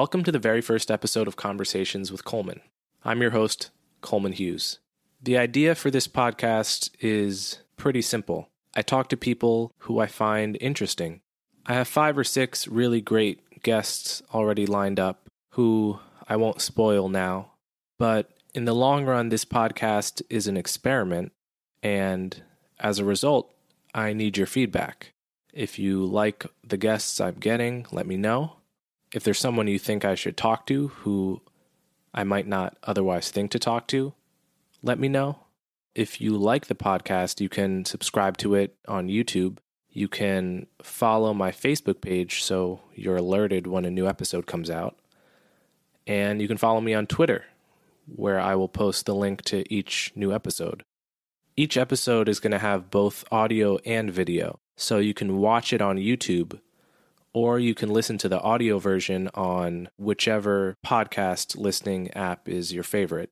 Welcome to the very first episode of Conversations with Coleman. I'm your host, Coleman Hughes. The idea for this podcast is pretty simple. I talk to people who I find interesting. I have five or six really great guests already lined up who I won't spoil now, but in the long run, this podcast is an experiment, and as a result, I need your feedback. If you like the guests I'm getting, let me know. If there's someone you think I should talk to who I might not otherwise think to talk to, let me know. If you like the podcast, you can subscribe to it on YouTube. You can follow my Facebook page so you're alerted when a new episode comes out. And you can follow me on Twitter, where I will post the link to each new episode. Each episode is going to have both audio and video, so you can watch it on YouTube or you can listen to the audio version on whichever podcast listening app is your favorite.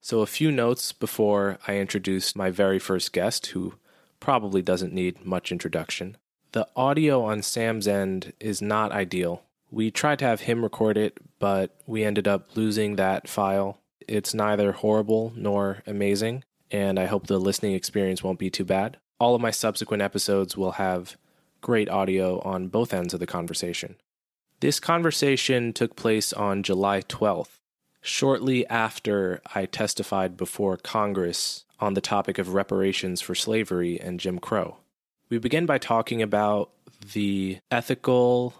So, a few notes before I introduce my very first guest, who probably doesn't need much introduction. The audio on Sam's end is not ideal. We tried to have him record it, but we ended up losing that file. It's neither horrible nor amazing, and I hope the listening experience won't be too bad. All of my subsequent episodes will have great audio on both ends of the conversation. This conversation took place on July 12th, shortly after I testified before Congress on the topic of reparations for slavery and Jim Crow. We begin by talking about the ethical,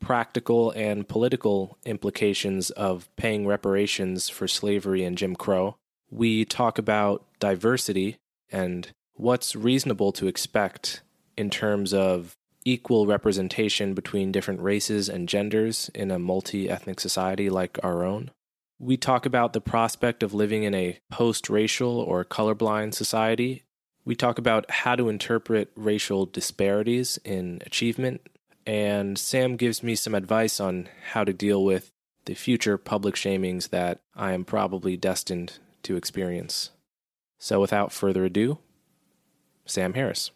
practical, and political implications of paying reparations for slavery and Jim Crow. We talk about diversity and what's reasonable to expect in terms of equal representation between different races and genders in a multi ethnic society like our own. We talk about the prospect of living in a post racial or colorblind society. We talk about how to interpret racial disparities in achievement. And Sam gives me some advice on how to deal with the future public shamings that I am probably destined to experience. So, without further ado, Sam Harris.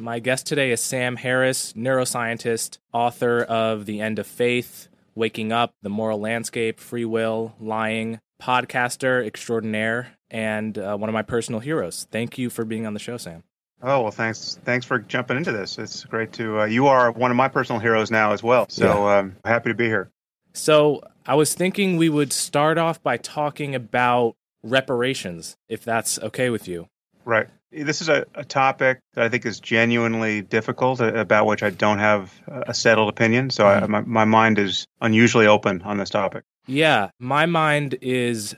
My guest today is Sam Harris, neuroscientist, author of The End of Faith, Waking Up, The Moral Landscape, Free Will, Lying, podcaster extraordinaire, and uh, one of my personal heroes. Thank you for being on the show, Sam. Oh well, thanks. Thanks for jumping into this. It's great to. Uh, you are one of my personal heroes now as well. So yeah. um, happy to be here. So I was thinking we would start off by talking about reparations, if that's okay with you. Right. This is a, a, topic that I think is genuinely difficult, uh, about which I don't have a settled opinion. So mm-hmm. I, my, my mind is unusually open on this topic. Yeah, my mind is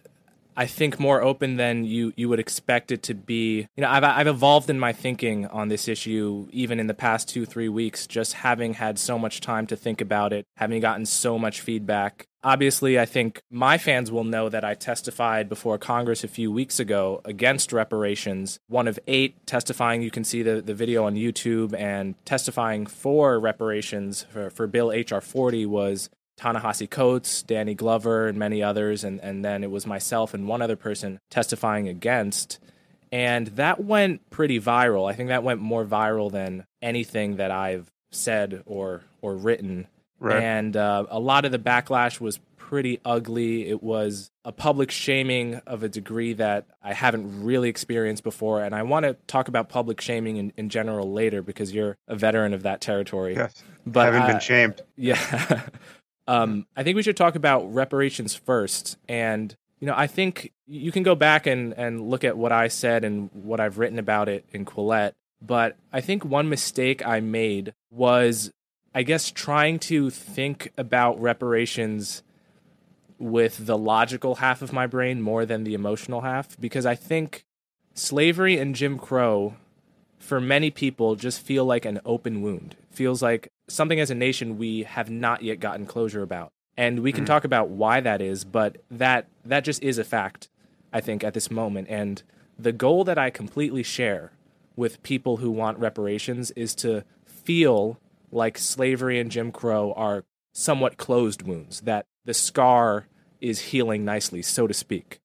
I think more open than you you would expect it to be. You know, I've I've evolved in my thinking on this issue even in the past 2-3 weeks just having had so much time to think about it, having gotten so much feedback. Obviously, I think my fans will know that I testified before Congress a few weeks ago against reparations. One of eight testifying, you can see the, the video on YouTube, and testifying for reparations for, for Bill H.R. 40 was Ta-Nehisi Coates, Danny Glover, and many others, and, and then it was myself and one other person testifying against. And that went pretty viral. I think that went more viral than anything that I've said or or written. Right. And uh, a lot of the backlash was pretty ugly. It was a public shaming of a degree that I haven't really experienced before. And I want to talk about public shaming in, in general later because you're a veteran of that territory. Yes. But I haven't been shamed. Yeah. Um, I think we should talk about reparations first. And, you know, I think you can go back and, and look at what I said and what I've written about it in Quillette. But I think one mistake I made was, I guess, trying to think about reparations with the logical half of my brain more than the emotional half. Because I think slavery and Jim Crow, for many people, just feel like an open wound. Feels like something as a nation we have not yet gotten closure about. And we can mm. talk about why that is, but that that just is a fact, I think, at this moment. And the goal that I completely share with people who want reparations is to feel like slavery and Jim Crow are somewhat closed wounds, that the scar is healing nicely, so to speak.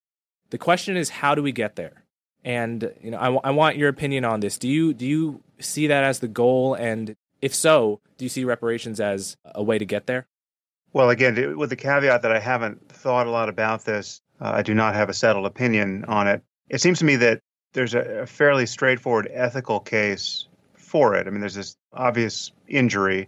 The question is, how do we get there? And you know, I, w- I want your opinion on this. Do you do you see that as the goal? And If so, do you see reparations as a way to get there? Well, again, with the caveat that I haven't thought a lot about this, uh, I do not have a settled opinion on it. It seems to me that there's a, a fairly straightforward ethical case for it. I mean, there's this obvious injury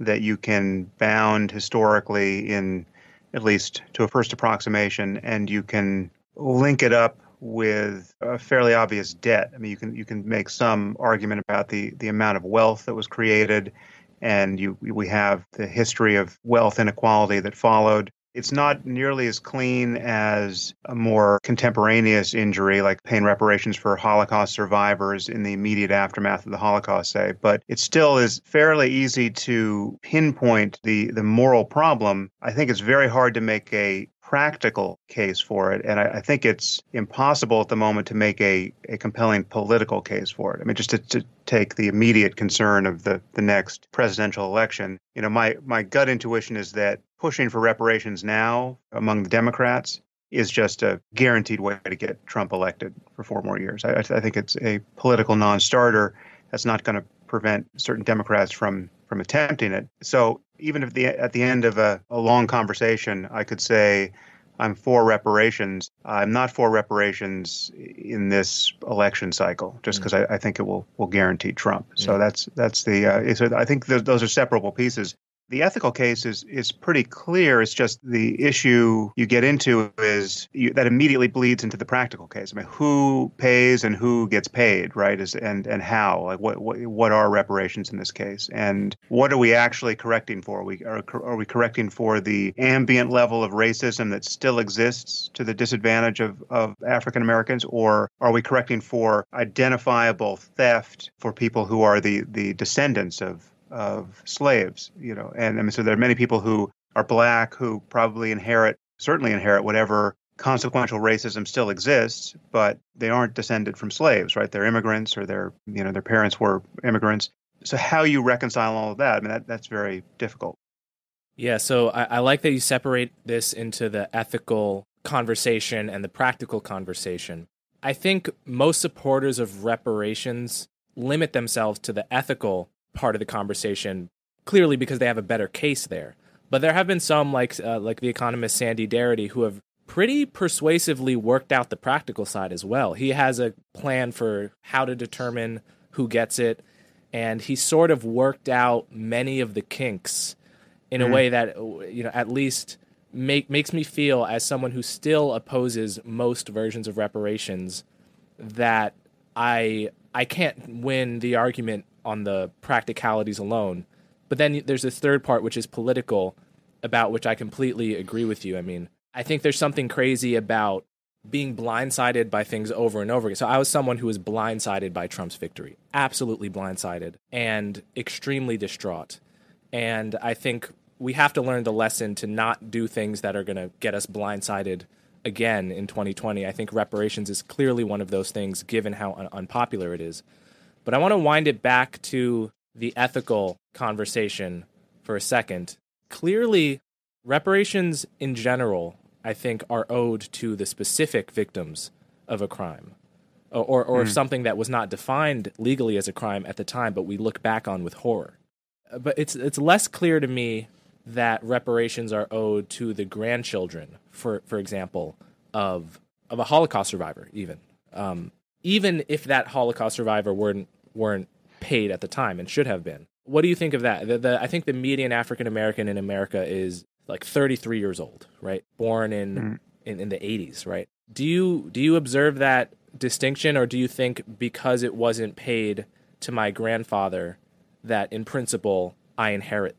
that you can bound historically in at least to a first approximation, and you can link it up with a fairly obvious debt. I mean, you can you can make some argument about the the amount of wealth that was created, and you we have the history of wealth inequality that followed. It's not nearly as clean as a more contemporaneous injury, like paying reparations for Holocaust survivors in the immediate aftermath of the Holocaust, say, but it still is fairly easy to pinpoint the, the moral problem. I think it's very hard to make a practical case for it. And I, I, think it's impossible at the moment to make a, a compelling political case for it. I mean, just to, to take the immediate concern of the, the next presidential election, you know, my, my gut intuition is that pushing for reparations now among the Democrats is just a guaranteed way to get Trump elected for four more years. I, I think it's a political non starter that's not going to prevent certain Democrats from from attempting it. So even if the at the end of a, a long conversation, I could say I'm for reparations. I'm not for reparations in this election cycle, just because mm. I, I, think it will will guarantee Trump. So that's that's the. Uh, so I think th- those are separable pieces. The ethical case is is pretty clear. It's just the issue you get into is you, that immediately bleeds into the practical case. I mean, who pays and who gets paid, right? Is and and how? Like what what, what are reparations in this case? And what are we actually correcting for? Are we are, are we correcting for the ambient level of racism that still exists to the disadvantage of of African Americans, or are we correcting for identifiable theft for people who are the the descendants of of slaves, you know, and I mean, so there are many people who are black who probably inherit, certainly inherit whatever consequential racism still exists, but they aren't descended from slaves, right? They're immigrants or their, you know, their parents were immigrants. So how you reconcile all of that? I mean, that, that's very difficult. Yeah, so I, I like that you separate this into the ethical conversation and the practical conversation. I think most supporters of reparations limit themselves to the ethical part of the conversation, clearly because they have a better case there. But there have been some, like uh, like the economist Sandy Darity, who have pretty persuasively worked out the practical side as well. He has a plan for how to determine who gets it, and he sort of worked out many of the kinks in mm-hmm. a way that you know at least make makes me feel as someone who still opposes most versions of reparations that I I can't win the argument on the practicalities alone. But then there's this third part, which is political, about which I completely agree with you. I mean, I think there's something crazy about being blindsided by things over and over again. So I was someone who was blindsided by Trump's victory, absolutely blindsided and extremely distraught. And I think we have to learn the lesson to not do things that are going to get us blindsided again in 2020. I think reparations is clearly one of those things, given how un- unpopular it is. But I want to wind it back to the ethical conversation for a second. Clearly, reparations in general, I think, are owed to the specific victims of a crime or, or, mm. something that was not defined legally as a crime at the time, but we look back on with horror. But it's, it's less clear to me that reparations are owed to the grandchildren, for, for example, of, of a Holocaust survivor, even. Um, even if that Holocaust survivor weren't weren't paid at the time and should have been. What do you think of that? The, the, I think the median African American in America is like 33 years old, right? Born in, mm. in in the 80s, right? Do you do you observe that distinction, or do you think because it wasn't paid to my grandfather that in principle I inherit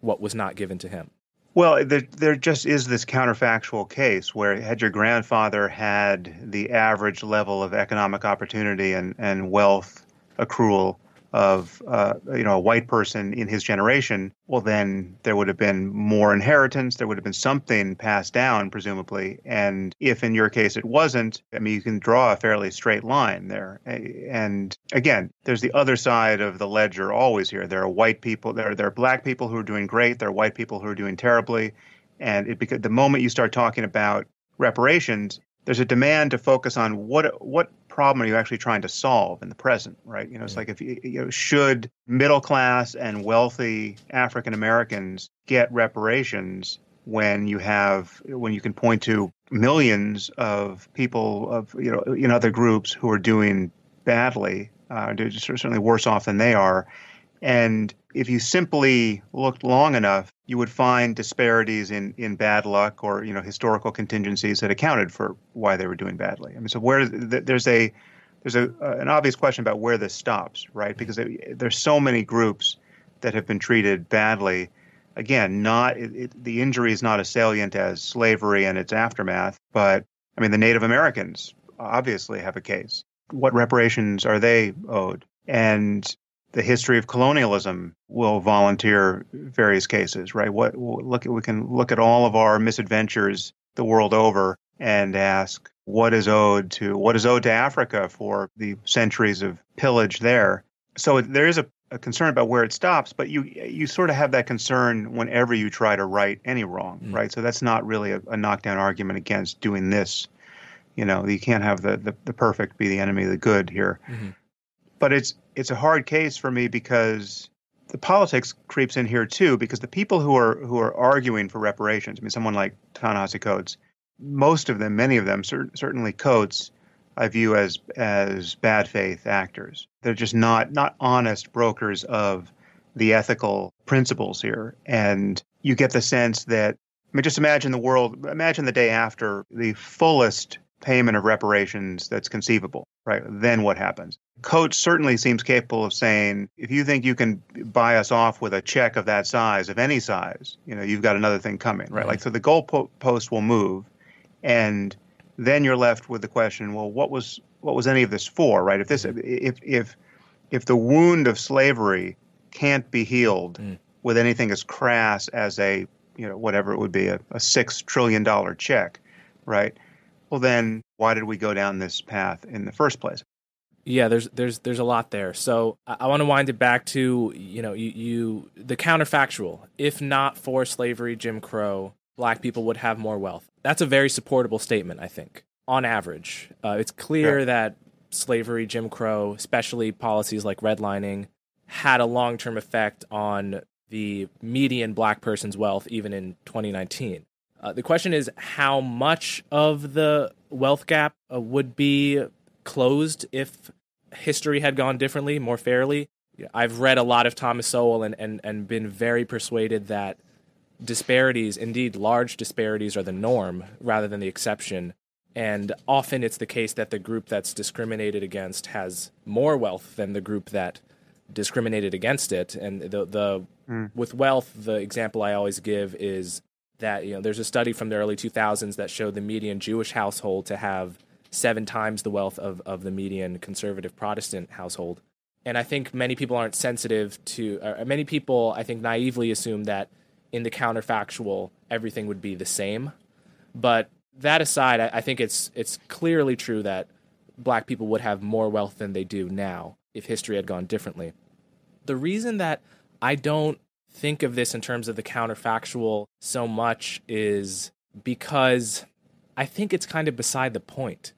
what was not given to him? Well, there, there just is this counterfactual case where had your grandfather had the average level of economic opportunity and, and wealth accrual of uh, you know a white person in his generation, well then there would have been more inheritance. There would have been something passed down, presumably. And if in your case it wasn't, I mean you can draw a fairly straight line there. And again, there's the other side of the ledger always here. There are white people. There are, there are black people who are doing great. There are white people who are doing terribly. And it because the moment you start talking about reparations, there's a demand to focus on what what problem are you actually trying to solve in the present, right? You know, it's yeah. like if you, you know, should middle class and wealthy African Americans get reparations when you have when you can point to millions of people of you know in other groups who are doing badly, uh, certainly worse off than they are, and if you simply looked long enough, you would find disparities in, in bad luck or you know historical contingencies that accounted for why they were doing badly. I mean, so where there's a there's a uh, an obvious question about where this stops, right? Because it, there's so many groups that have been treated badly. Again, not it, it, the injury is not as salient as slavery and its aftermath, but I mean the Native Americans obviously have a case. What reparations are they owed? And the history of colonialism will volunteer various cases, right? What look we can look at all of our misadventures the world over and ask what is owed to what is owed to Africa for the centuries of pillage there. So there is a, a concern about where it stops, but you you sort of have that concern whenever you try to right any wrong, mm right? So that's not really a, a knockdown argument against doing this. You know, you can't have the, the, the perfect be the enemy of the good here. Mm-hmm but it's it's a hard case for me because the politics creeps in here too because the people who are who are arguing for reparations i mean someone like ta-nehisi coates most of them many of them cer- certainly coates i view as as bad faith actors. They're just not not honest brokers of the ethical principles here. And you get the sense that i mean just imagine the world imagine the day after the fullest payment of reparations that's conceivable right then what happens Coates certainly seems capable of saying, if you think you can buy us off with a check of that size, of any size, you know, you've got another thing coming, right? Like, so the goalpost will move, and then you're left with the question, well, what was what was any of this for, right? If this, if if if the wound of slavery can't be healed mm. with anything as crass as a, you know, whatever it would be, a, a six trillion dollar check, right? Well, then why did we go down this path in the first place? Yeah, there's there's there's a lot there. So I, I want to wind it back to you know you, you the counterfactual. If not for slavery, Jim Crow, black people would have more wealth. That's a very supportable statement, I think. On average, uh, it's clear yeah. that slavery, Jim Crow, especially policies like redlining, had a long term effect on the median black person's wealth, even in 2019. Uh, the question is how much of the wealth gap uh, would be closed if history had gone differently, more fairly. I've read a lot of Thomas Sowell and, and, and been very persuaded that disparities, indeed large disparities, are the norm rather than the exception. And often it's the case that the group that's discriminated against has more wealth than the group that discriminated against it. And the, the mm. with wealth, the example I always give is that you know there's a study from the early 2000s that showed the median Jewish household to have seven times the wealth of, of the median conservative Protestant household. And I think many people aren't sensitive to, uh, many people, I think, naively assume that in the counterfactual, everything would be the same. But that aside, I, I think it's, it's clearly true that black people would have more wealth than they do now if history had gone differently. The reason that I don't think of this in terms of the counterfactual so much is because I think it's kind of beside the point.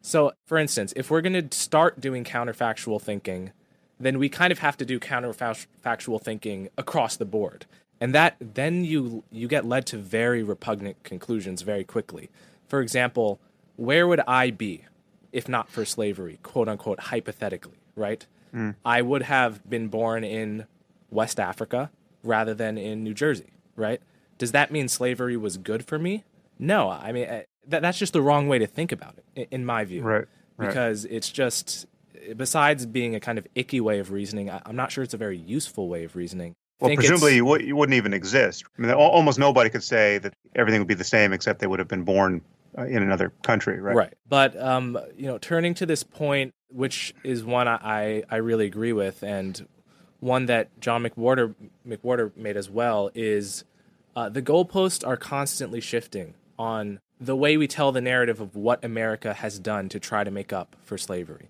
So, for instance, if we're going to start doing counterfactual thinking, then we kind of have to do counterfactual thinking across the board. And that then you you get led to very repugnant conclusions very quickly. For example, where would I be if not for slavery, quote unquote hypothetically, right? Mm. I would have been born in West Africa rather than in New Jersey, right? Does that mean slavery was good for me? No, I mean eh, that, that's just the wrong way to think about it, in my view. Right. right. Because it's just, besides being a kind of icky way of reasoning, I, am not sure it's a very useful way of reasoning. Well, presumably you, w- you, wouldn't even exist. I mean, almost nobody could say that everything would be the same except they would have been born uh, in another country, right? Right. But um, you know, turning to this point, which is one I, I really agree with, and one that John McWhorter McWhorter made as well, is uh, the goalposts are constantly shifting on the way we tell the narrative of what America has done to try to make up for slavery.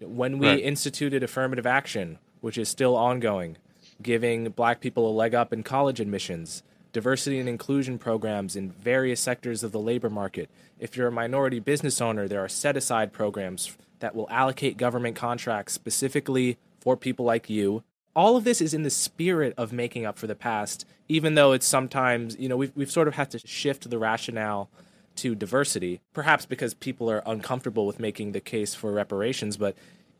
When we right. instituted affirmative action, which is still ongoing, giving black people a leg up in college admissions, diversity and inclusion programs in various sectors of the labor market. If you're a minority business owner, there are set aside programs that will allocate government contracts specifically for people like you. All of this is in the spirit of making up for the past, even though it's sometimes, you know, we've, we've sort of had to shift the rationale to diversity, perhaps because people are uncomfortable with making the case for reparations. But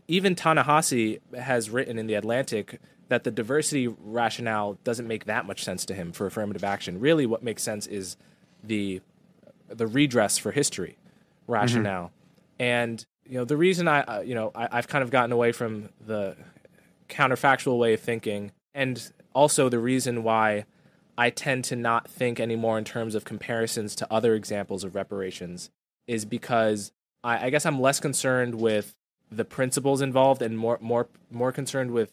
even Ta-Nehisi has written in The Atlantic that the diversity rationale doesn't make that much sense to him for affirmative action. Really, what makes sense is the the redress for history rationale. Mm-hmm. And you know, the reason I uh, you know I, I've kind of gotten away from the counterfactual way of thinking, and also the reason why I tend to not think anymore in terms of comparisons to other examples of reparations is because I, I guess I'm less concerned with the principles involved and more more more concerned with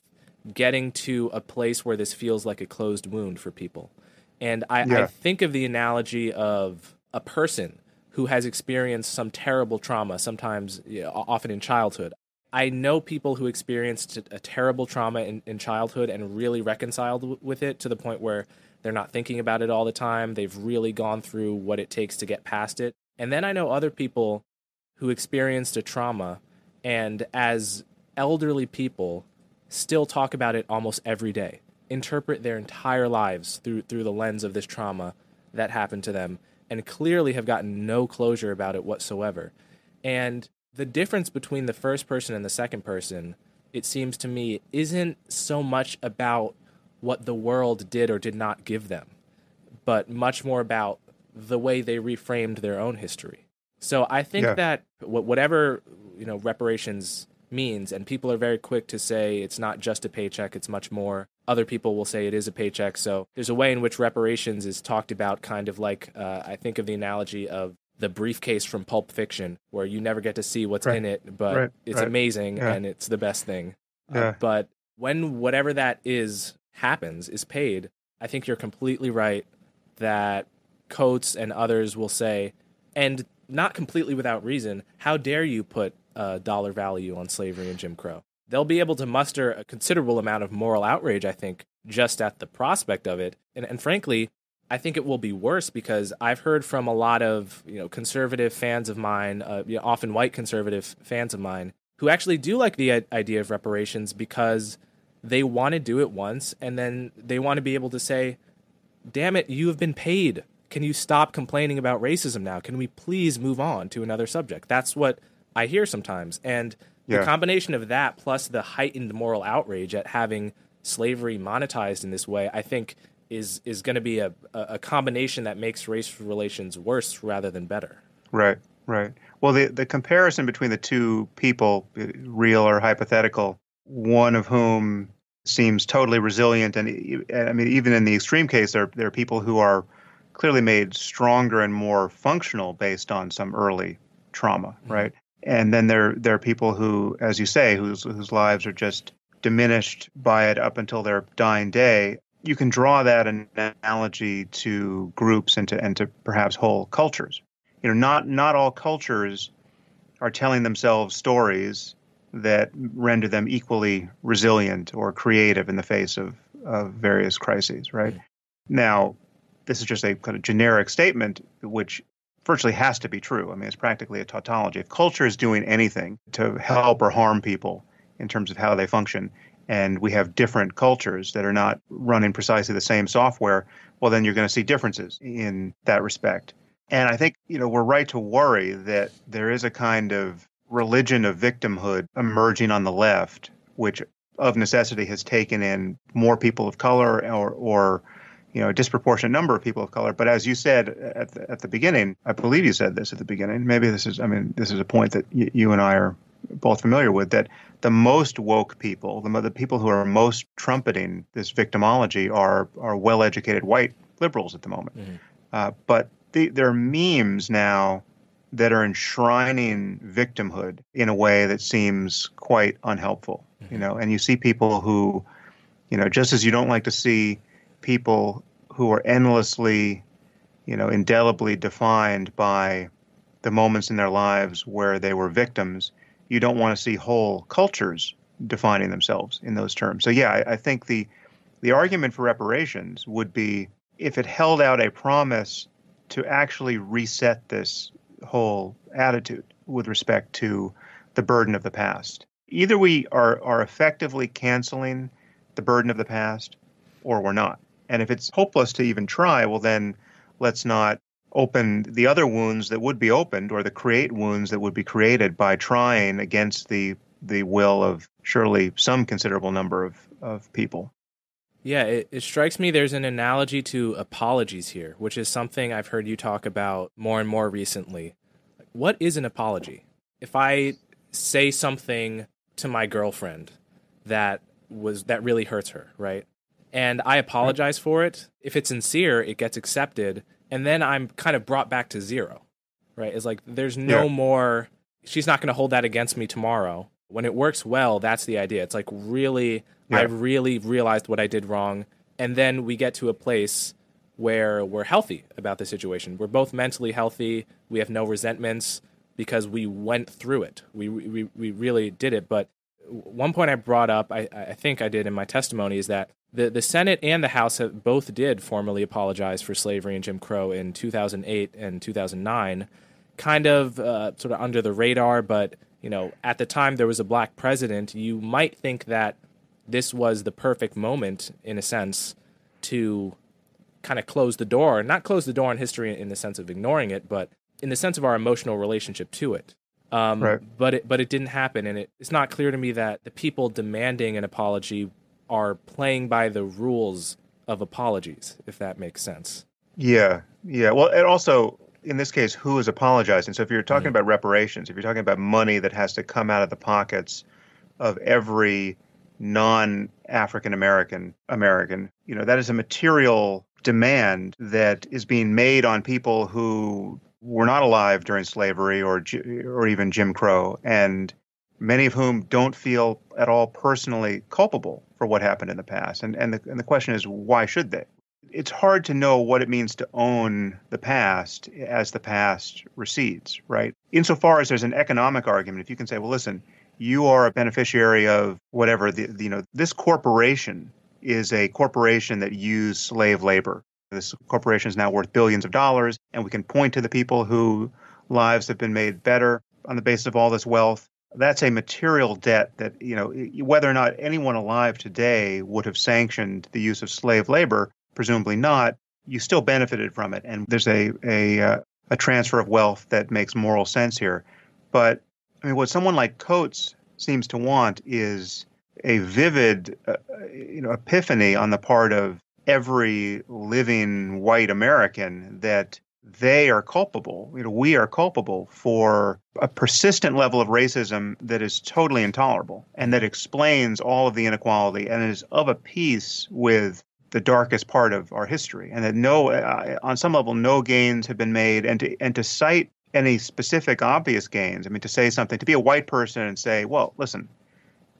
getting to a place where this feels like a closed wound for people. And I, yeah. I think of the analogy of a person who has experienced some terrible trauma, sometimes you know, often in childhood. I know people who experienced a terrible trauma in, in childhood and really reconciled w- with it to the point where they're not thinking about it all the time. They've really gone through what it takes to get past it. And then I know other people who experienced a trauma and as elderly people still talk about it almost every day, interpret their entire lives through through the lens of this trauma that happened to them and clearly have gotten no closure about it whatsoever. And the difference between the first person and the second person, it seems to me, isn't so much about what the world did or did not give them, but much more about the way they reframed their own history. So I think yeah. that whatever you know reparations means, and people are very quick to say it's not just a paycheck; it's much more. Other people will say it is a paycheck. So there's a way in which reparations is talked about, kind of like uh, I think of the analogy of the briefcase from Pulp Fiction, where you never get to see what's right. in it, but right. it's right. amazing yeah. and it's the best thing. Uh, yeah. Uh, but when whatever that is happens, is paid, I think you're completely right that Coates and others will say, and not completely without reason, how dare you put a dollar value on slavery and Jim Crow? They'll be able to muster a considerable amount of moral outrage, I think, just at the prospect of it. And, and frankly, I think it will be worse because I've heard from a lot of you know conservative fans of mine, uh, you know, often white conservative fans of mine, who actually do like the idea of reparations because they want to do it once and then they want to be able to say, damn it, you have been paid. Can you stop complaining about racism now? Can we please move on to another subject? That's what I hear sometimes. And yeah. the combination of that plus the heightened moral outrage at having slavery monetized in this way, I think is is going to be a, a combination that makes race relations worse rather than better. Right, right. Well, the, the comparison between the two people, real or hypothetical, one of whom seems totally resilient. And I mean, even in the extreme case, there, there are people who are clearly made stronger and more functional based on some early trauma, mm-hmm. right? And then there, there are people who, as you say, whose, whose lives are just diminished by it up until their dying day. You can draw that analogy to groups and to, and to perhaps whole cultures. You know, not, not all cultures are telling themselves stories that render them equally resilient or creative in the face of, of various crises, right? Now, this is just a kind of generic statement, which virtually has to be true. I mean, it's practically a tautology. If culture is doing anything to help or harm people in terms of how they function, and we have different cultures that are not running precisely the same software, well, then you're going to see differences in that respect. And I think, you know, we're right to worry that there is a kind of religion of victimhood emerging on the left, which of necessity has taken in more people of color or, or you know, a disproportionate number of people of color. But as you said at the, at the beginning, I believe you said this at the beginning. Maybe this is, I mean, this is a point that y- you and I are both familiar with that the most woke people, the, the people who are most trumpeting this victimology, are are well educated white liberals at the moment. Mm-hmm. Uh, but the, there are memes now that are enshrining victimhood in a way that seems quite unhelpful. Mm-hmm. You know, and you see people who, you know, just as you don't like to see people who are endlessly, you know, indelibly defined by the moments in their lives where they were victims, you don't want to see whole cultures defining themselves in those terms. So yeah, I, I think the the argument for reparations would be if it held out a promise to actually reset this whole attitude with respect to the burden of the past. Either we are, are effectively canceling the burden of the past or we're not. And if it's hopeless to even try, well, then let's not open the other wounds that would be opened or the create wounds that would be created by trying against the, the will of surely some considerable number of, of people. Yeah, it, it, strikes me there's an analogy to apologies here, which is something I've heard you talk about more and more recently. What is an apology? If I say something to my girlfriend that was that really hurts her, right? And I apologize for it. If it's sincere, it gets accepted, and then I'm kind of brought back to zero, right? It's like there's no yeah. more. She's not going to hold that against me tomorrow. When it works well, that's the idea. It's like really yeah. I really realized what I did wrong. And then we get to a place where we're healthy about the situation. We're both mentally healthy. We have no resentments because we went through it. We, we, we really did it. But one point I brought up, I, I think I did in my testimony, is that the, the Senate and the House have both did formally apologize for slavery and Jim Crow in 2008 and 2009, kind of uh, sort of under the radar. But you know, at the time there was a black president. You might think that this was the perfect moment, in a sense, to kind of close the door. Not close the door on history in the sense of ignoring it, but in the sense of our emotional relationship to it. Um, right. But it, but it didn't happen, and it, it's not clear to me that the people demanding an apology are playing by the rules of apologies, if that makes sense. Yeah, yeah. Well, it also in this case, who is apologizing? So if you're talking mm-hmm. about reparations, if you're talking about money that has to come out of the pockets of every non African American American. You know, that is a material demand that is being made on people who were not alive during slavery or or even Jim Crow and many of whom don't feel at all personally culpable for what happened in the past. And and the and the question is why should they? It's hard to know what it means to own the past as the past recedes, right? Insofar as there's an economic argument, if you can say, well, listen, you are a beneficiary of whatever the, the you know this corporation is a corporation that used slave labor this corporation is now worth billions of dollars and we can point to the people who lives have been made better on the basis of all this wealth that's a material debt that you know whether or not anyone alive today would have sanctioned the use of slave labor presumably not you still benefited from it. And there's a a, uh, a transfer of wealth that makes moral sense here. But I mean, what someone like Coates seems to want is a vivid, uh, you know, epiphany on the part of every living white American that they are culpable. You know, we are culpable for a persistent level of racism that is totally intolerable and that explains all of the inequality and is of a piece with the darkest part of our history. And that no, uh, on some level, no gains have been made. And to and to cite any specific obvious gains. I mean, to say something, to be a white person and say, well, listen,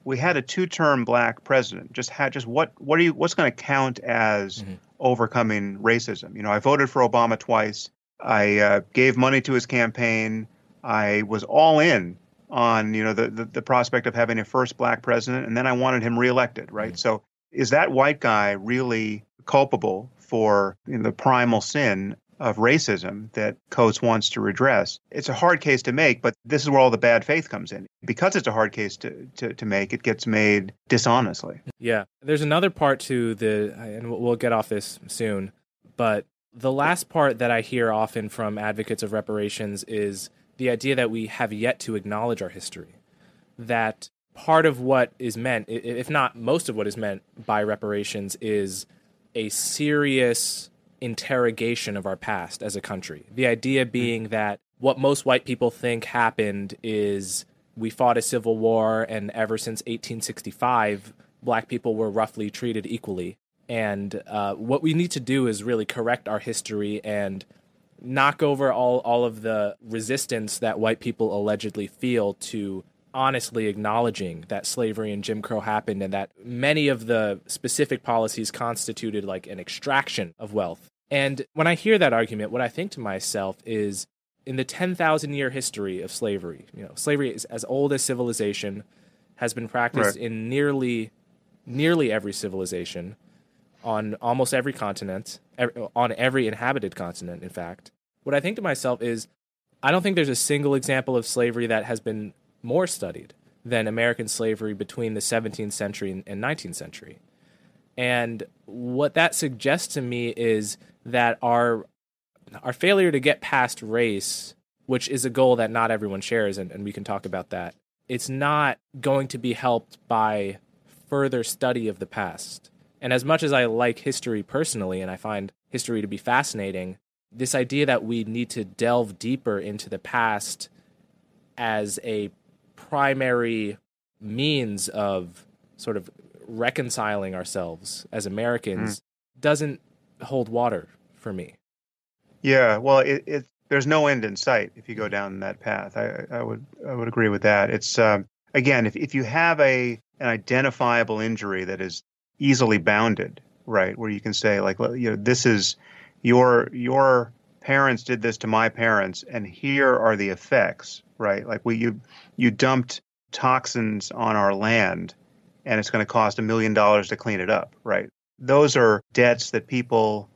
we had a two-term black president. Just had just what what are you what's going to count as mm-hmm. Overcoming racism? You know, I voted for Obama twice. I uh, gave money to his campaign. I was all in on you know the, the, the prospect of having a first black president, and then I wanted him reelected. Right. Mm-hmm. So is that white guy really culpable for you know, the primal sin of racism that Coates wants to redress. It's a hard case to make, but this is where all the bad faith comes in. Because it's a hard case to, to, to make, it gets made dishonestly. Yeah. There's another part to the, and we'll get off this soon, but the last part that I hear often from advocates of reparations is the idea that we have yet to acknowledge our history. That part of what is meant, if not most of what is meant by reparations, is a serious interrogation of our past as a country. The idea being that what most white people think happened is we fought a civil war, and ever since 1865, black people were roughly treated equally. And uh, what we need to do is really correct our history and knock over all, all of the resistance that white people allegedly feel to honestly acknowledging that slavery and Jim Crow happened and that many of the specific policies constituted like an extraction of wealth and when I hear that argument, what I think to myself is in the 10,000 year history of slavery, you know, slavery is as old as civilization, has been practiced right. in nearly nearly every civilization. on almost every continent, on every inhabited continent, in fact. What I think to myself is, I don't think there's a single example of slavery that has been more studied than American slavery between the 17th century and 19th century. And what that suggests to me is that our our failure to get past race, which is a goal that not everyone shares, and, and we can talk about that, it's not going to be helped by further study of the past. And as much as I like history personally, and I find history to be fascinating, this idea that we need to delve deeper into the past as a primary means of sort of reconciling ourselves as Americans mm. doesn't hold water for me. Yeah, well, it, it, there's no end in sight if you go down that path. I, I would I would agree with that. It's um, again, if if you have a an identifiable injury that is easily bounded, right, where you can say like, you know, this is your your parents did this to my parents, and here are the effects, right? Like we you you dumped toxins on our land, and it's going to cost a million dollars to clean it up, right? Those are debts that people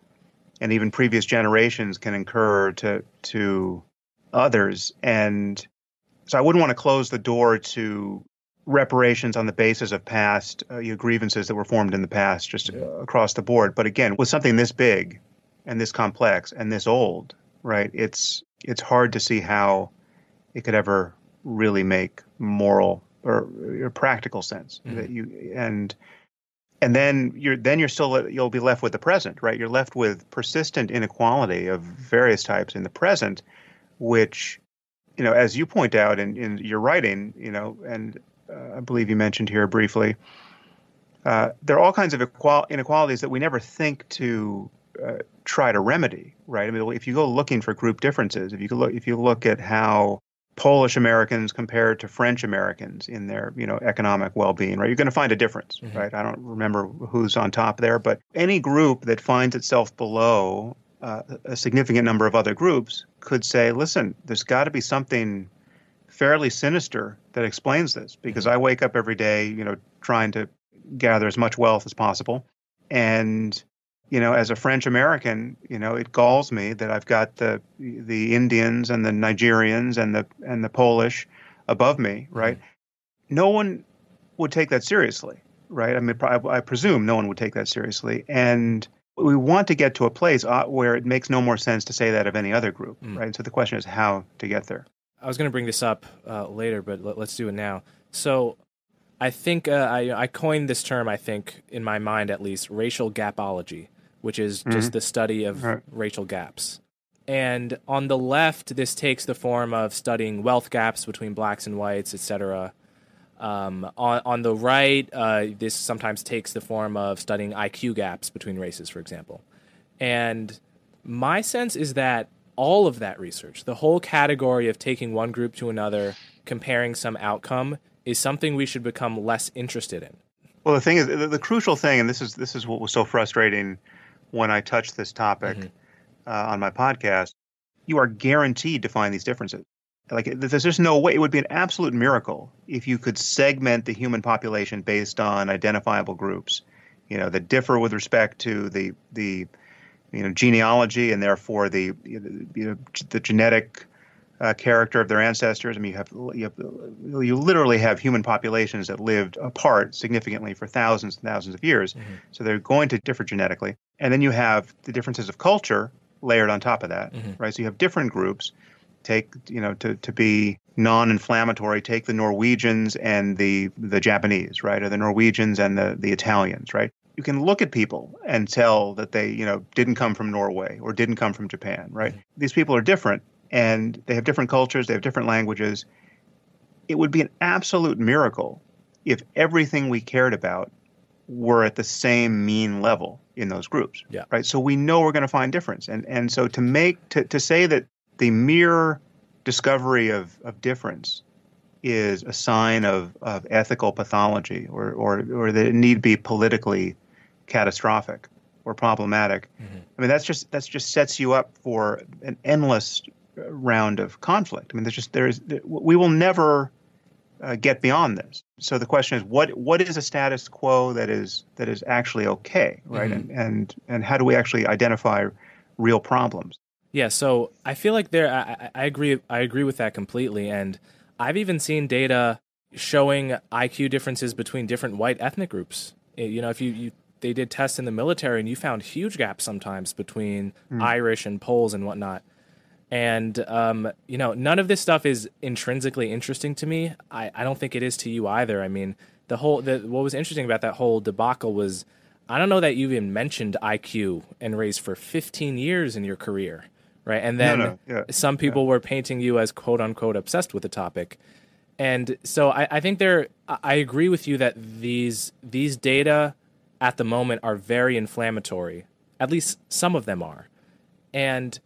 and even previous generations can incur to to others, and so I wouldn't want to close the door to reparations on the basis of past uh, you know, grievances that were formed in the past, just uh, across the board. But again, with something this big and this complex and this old, right? It's it's hard to see how it could ever really make moral or, or practical sense mm-hmm. that you and and then you're then you're still you'll be left with the present right? You're left with persistent inequality of various types in the present which you know as you point out in, in your writing you know and uh, i believe you mentioned here briefly uh, there are all kinds of equal- inequalities that we never think to uh, try to remedy right? I mean if you go looking for group differences if you look if you look at how Polish Americans compared to French Americans in their, you know, economic well-being, right? You're going to find a difference, mm-hmm. right? I don't remember who's on top there, but any group that finds itself below uh, a significant number of other groups could say, listen, there's got to be something fairly sinister that explains this because. I wake up every day, you know, trying to gather as much wealth as possible. And you know, as a French American, you know, it galls me that I've got the the Indians and the Nigerians and the and the Polish above me, mm-hmm. right? No one would take that seriously, right? I mean, I, I, presume no one would take that seriously, and we want to get to a place uh, where it makes no more sense to say that of any other group, mm. right? So the question is how to get there. I was going to bring this up uh, later, but let, us do it now. So I think uh, I, I coined this term, I think, in my mind at least, racial gapology which is mm-hmm. just the study of right. racial gaps. And on the left, this takes the form of studying wealth gaps between blacks and whites, etc. Um, on, on the right, uh, this sometimes takes the form of studying IQ gaps between races, for example. And my sense is that all of that research, the whole category of taking one group to another, comparing some outcome, is something we should become less interested in. Well, the thing is, the, the crucial thing, and this is this is what was so frustrating when I touch this topic mm-hmm. uh, on my podcast, you are guaranteed to find these differences. Like there's just no way. It would be an absolute miracle if you could segment the human population based on identifiable groups, you know, that differ with respect to the the you know genealogy and therefore the you know, the genetic uh, character of their ancestors. I mean, you have, you have you literally have human populations that lived apart significantly for thousands and thousands of years. Mm-hmm. So they're going to differ genetically, and then you have the differences of culture layered on top of that, mm-hmm. right? So you have different groups. Take you know to to be non-inflammatory. Take the Norwegians and the the Japanese, right, or the Norwegians and the the Italians, right? you can look at people and tell that they, you know, didn't come from Norway or didn't come from Japan, right? Mm-hmm. These people are different, and they have different cultures, they have different languages. It would be an absolute miracle if everything we cared about were at the same mean level in those groups. Yeah. Right. So we know we're going to find difference. And and so to make to, to say that the mere discovery of, of difference is a sign of, of ethical pathology or, or, or that it need be politically catastrophic or problematic. Mm-hmm. I mean that's just that's just sets you up for an endless round of conflict. I mean, there's just there's we will never uh, get beyond this. So the question is, what what is a status quo that is that is actually okay, right? Mm-hmm. And and and how do we actually identify real problems? Yeah. So I feel like there, I, I agree. I agree with that completely. And I've even seen data showing IQ differences between different white ethnic groups. You know, if you, you they did tests in the military and you found huge gaps sometimes between mm. Irish and Poles and whatnot. And um, you know, none of this stuff is intrinsically interesting to me. I, I don't think it is to you either. I mean, the whole the, what was interesting about that whole debacle was I don't know that you even mentioned IQ and race for 15 years in your career, right? And then no, no. Yeah. some people yeah. were painting you as quote unquote obsessed with the topic. And so I, I think there I agree with you that these these data at the moment are very inflammatory. At least some of them are. And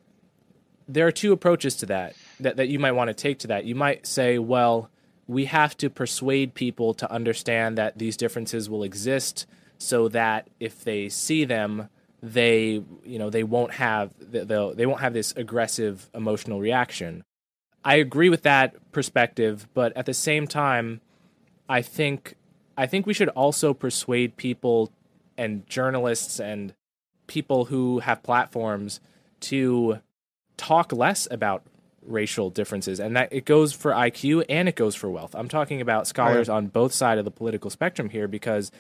there are two approaches to that, that that you might want to take to that. You might say, well, we have to persuade people to understand that these differences will exist so that if they see them they you know they won't have they'll they won't have this aggressive emotional reaction i agree with that perspective but at the same time i think i think we should also persuade people and journalists and people who have platforms to talk less about racial differences and that it goes for IQ and it goes for wealth. I'm talking about scholars right. on both sides of the political spectrum here because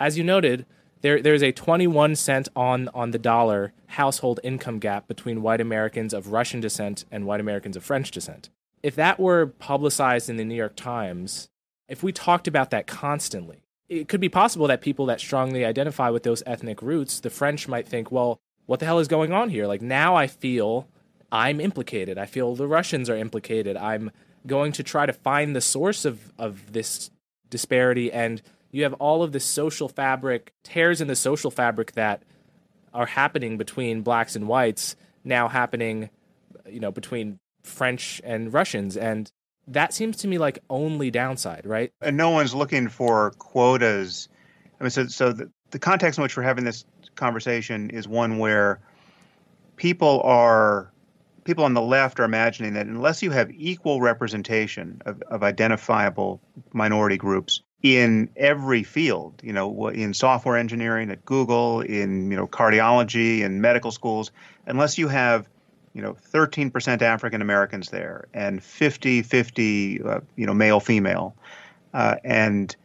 as you noted there there's a 21 cent on on the dollar household income gap between white Americans of Russian descent and white Americans of French descent. If that were publicized in the New York Times, if we talked about that constantly, it could be possible that people that strongly identify with those ethnic roots, the French might think, well, what the hell is going on here? Like now I feel I'm implicated. I feel the Russians are implicated. I'm going to try to find the source of, of this disparity. And you have all of the social fabric, tears in the social fabric that are happening between blacks and whites now happening, you know, between French and Russians. And that seems to me like only downside, right? And no one's looking for quotas. I mean, so, so the, the context in which we're having this conversation is one where people are people on the left are imagining that unless you have equal representation of, of identifiable minority groups in every field, you know, in software engineering at Google, in you know cardiology and medical schools, unless you have you know 13% African Americans there and 50 50 uh, you know male female uh, and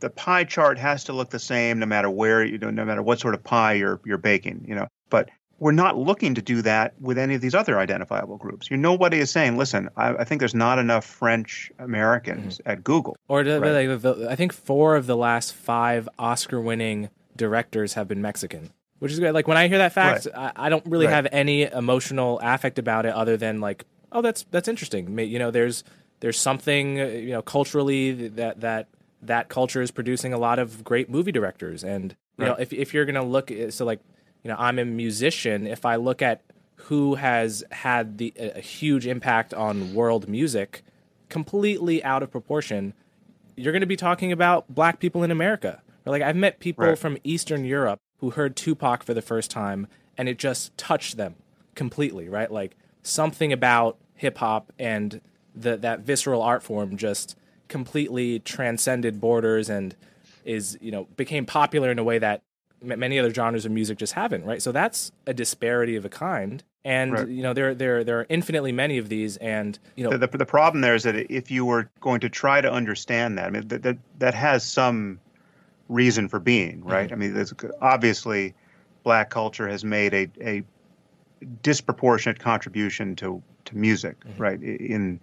the pie chart has to look the same no matter where you know no matter what sort of pie you're you're baking you know. But we're not looking to do that with any of these other identifiable groups. You nobody is saying, "Listen, I, I think there's not enough French Americans mm-hmm. at Google." Or right? like the, I think four of the last five Oscar-winning directors have been Mexican, which is good. Like when I hear that fact, right. I, I, don't really right. have any emotional affect about it, other than like, "Oh, that's that's interesting." You know, there's there's something you know culturally that that that culture is producing a lot of great movie directors, and you know, if if you're gonna look, so like you know, I'm a musician. If I look at who has had the a huge impact on world music, completely out of proportion, you're going to be talking about black people in America. Or like I've met people right. from Eastern Europe who heard Tupac for the first time, and it just touched them completely. Right, like something about hip hop and the, that visceral art form just completely transcended borders and is you know became popular in a way that many other genres of music just haven't, right? So that's a disparity of a kind. And right. you know there there there are infinitely many of these, and you know the, the, the problem there is that if you were going to try to understand that, I mean that that, that has some reason for being, right? Mm-hmm. I mean, obviously, black culture has made a a disproportionate contribution to to music, mm-hmm. right, in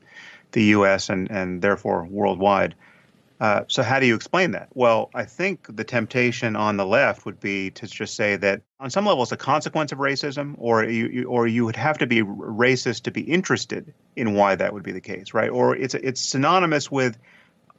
the U.S. and and therefore worldwide. Uh, so how do you explain that? Well, I think the temptation on the left would be to just say that on some level it's a consequence of racism, or you, or you would have to be racist to be interested in why that would be the case, right? Or it's it's synonymous with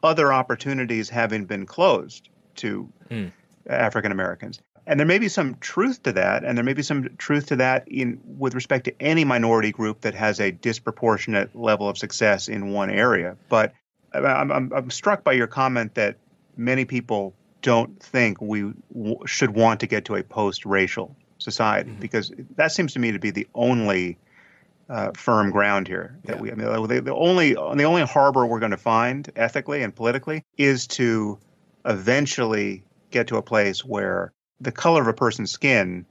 other opportunities having been closed to mm. African Americans. And there may be some truth to that, and there may be some truth to that in with respect to any minority group that has a disproportionate level of success in one area. But I'm, I'm, I'm struck by your comment that many people don't think we w- should want to get to a post-racial society mm-hmm. because that seems to me to be the only uh, firm ground here. That Yeah. we, I mean, the, the only the only harbor we're going to find ethically and politically is to eventually get to a place where the color of a person's skin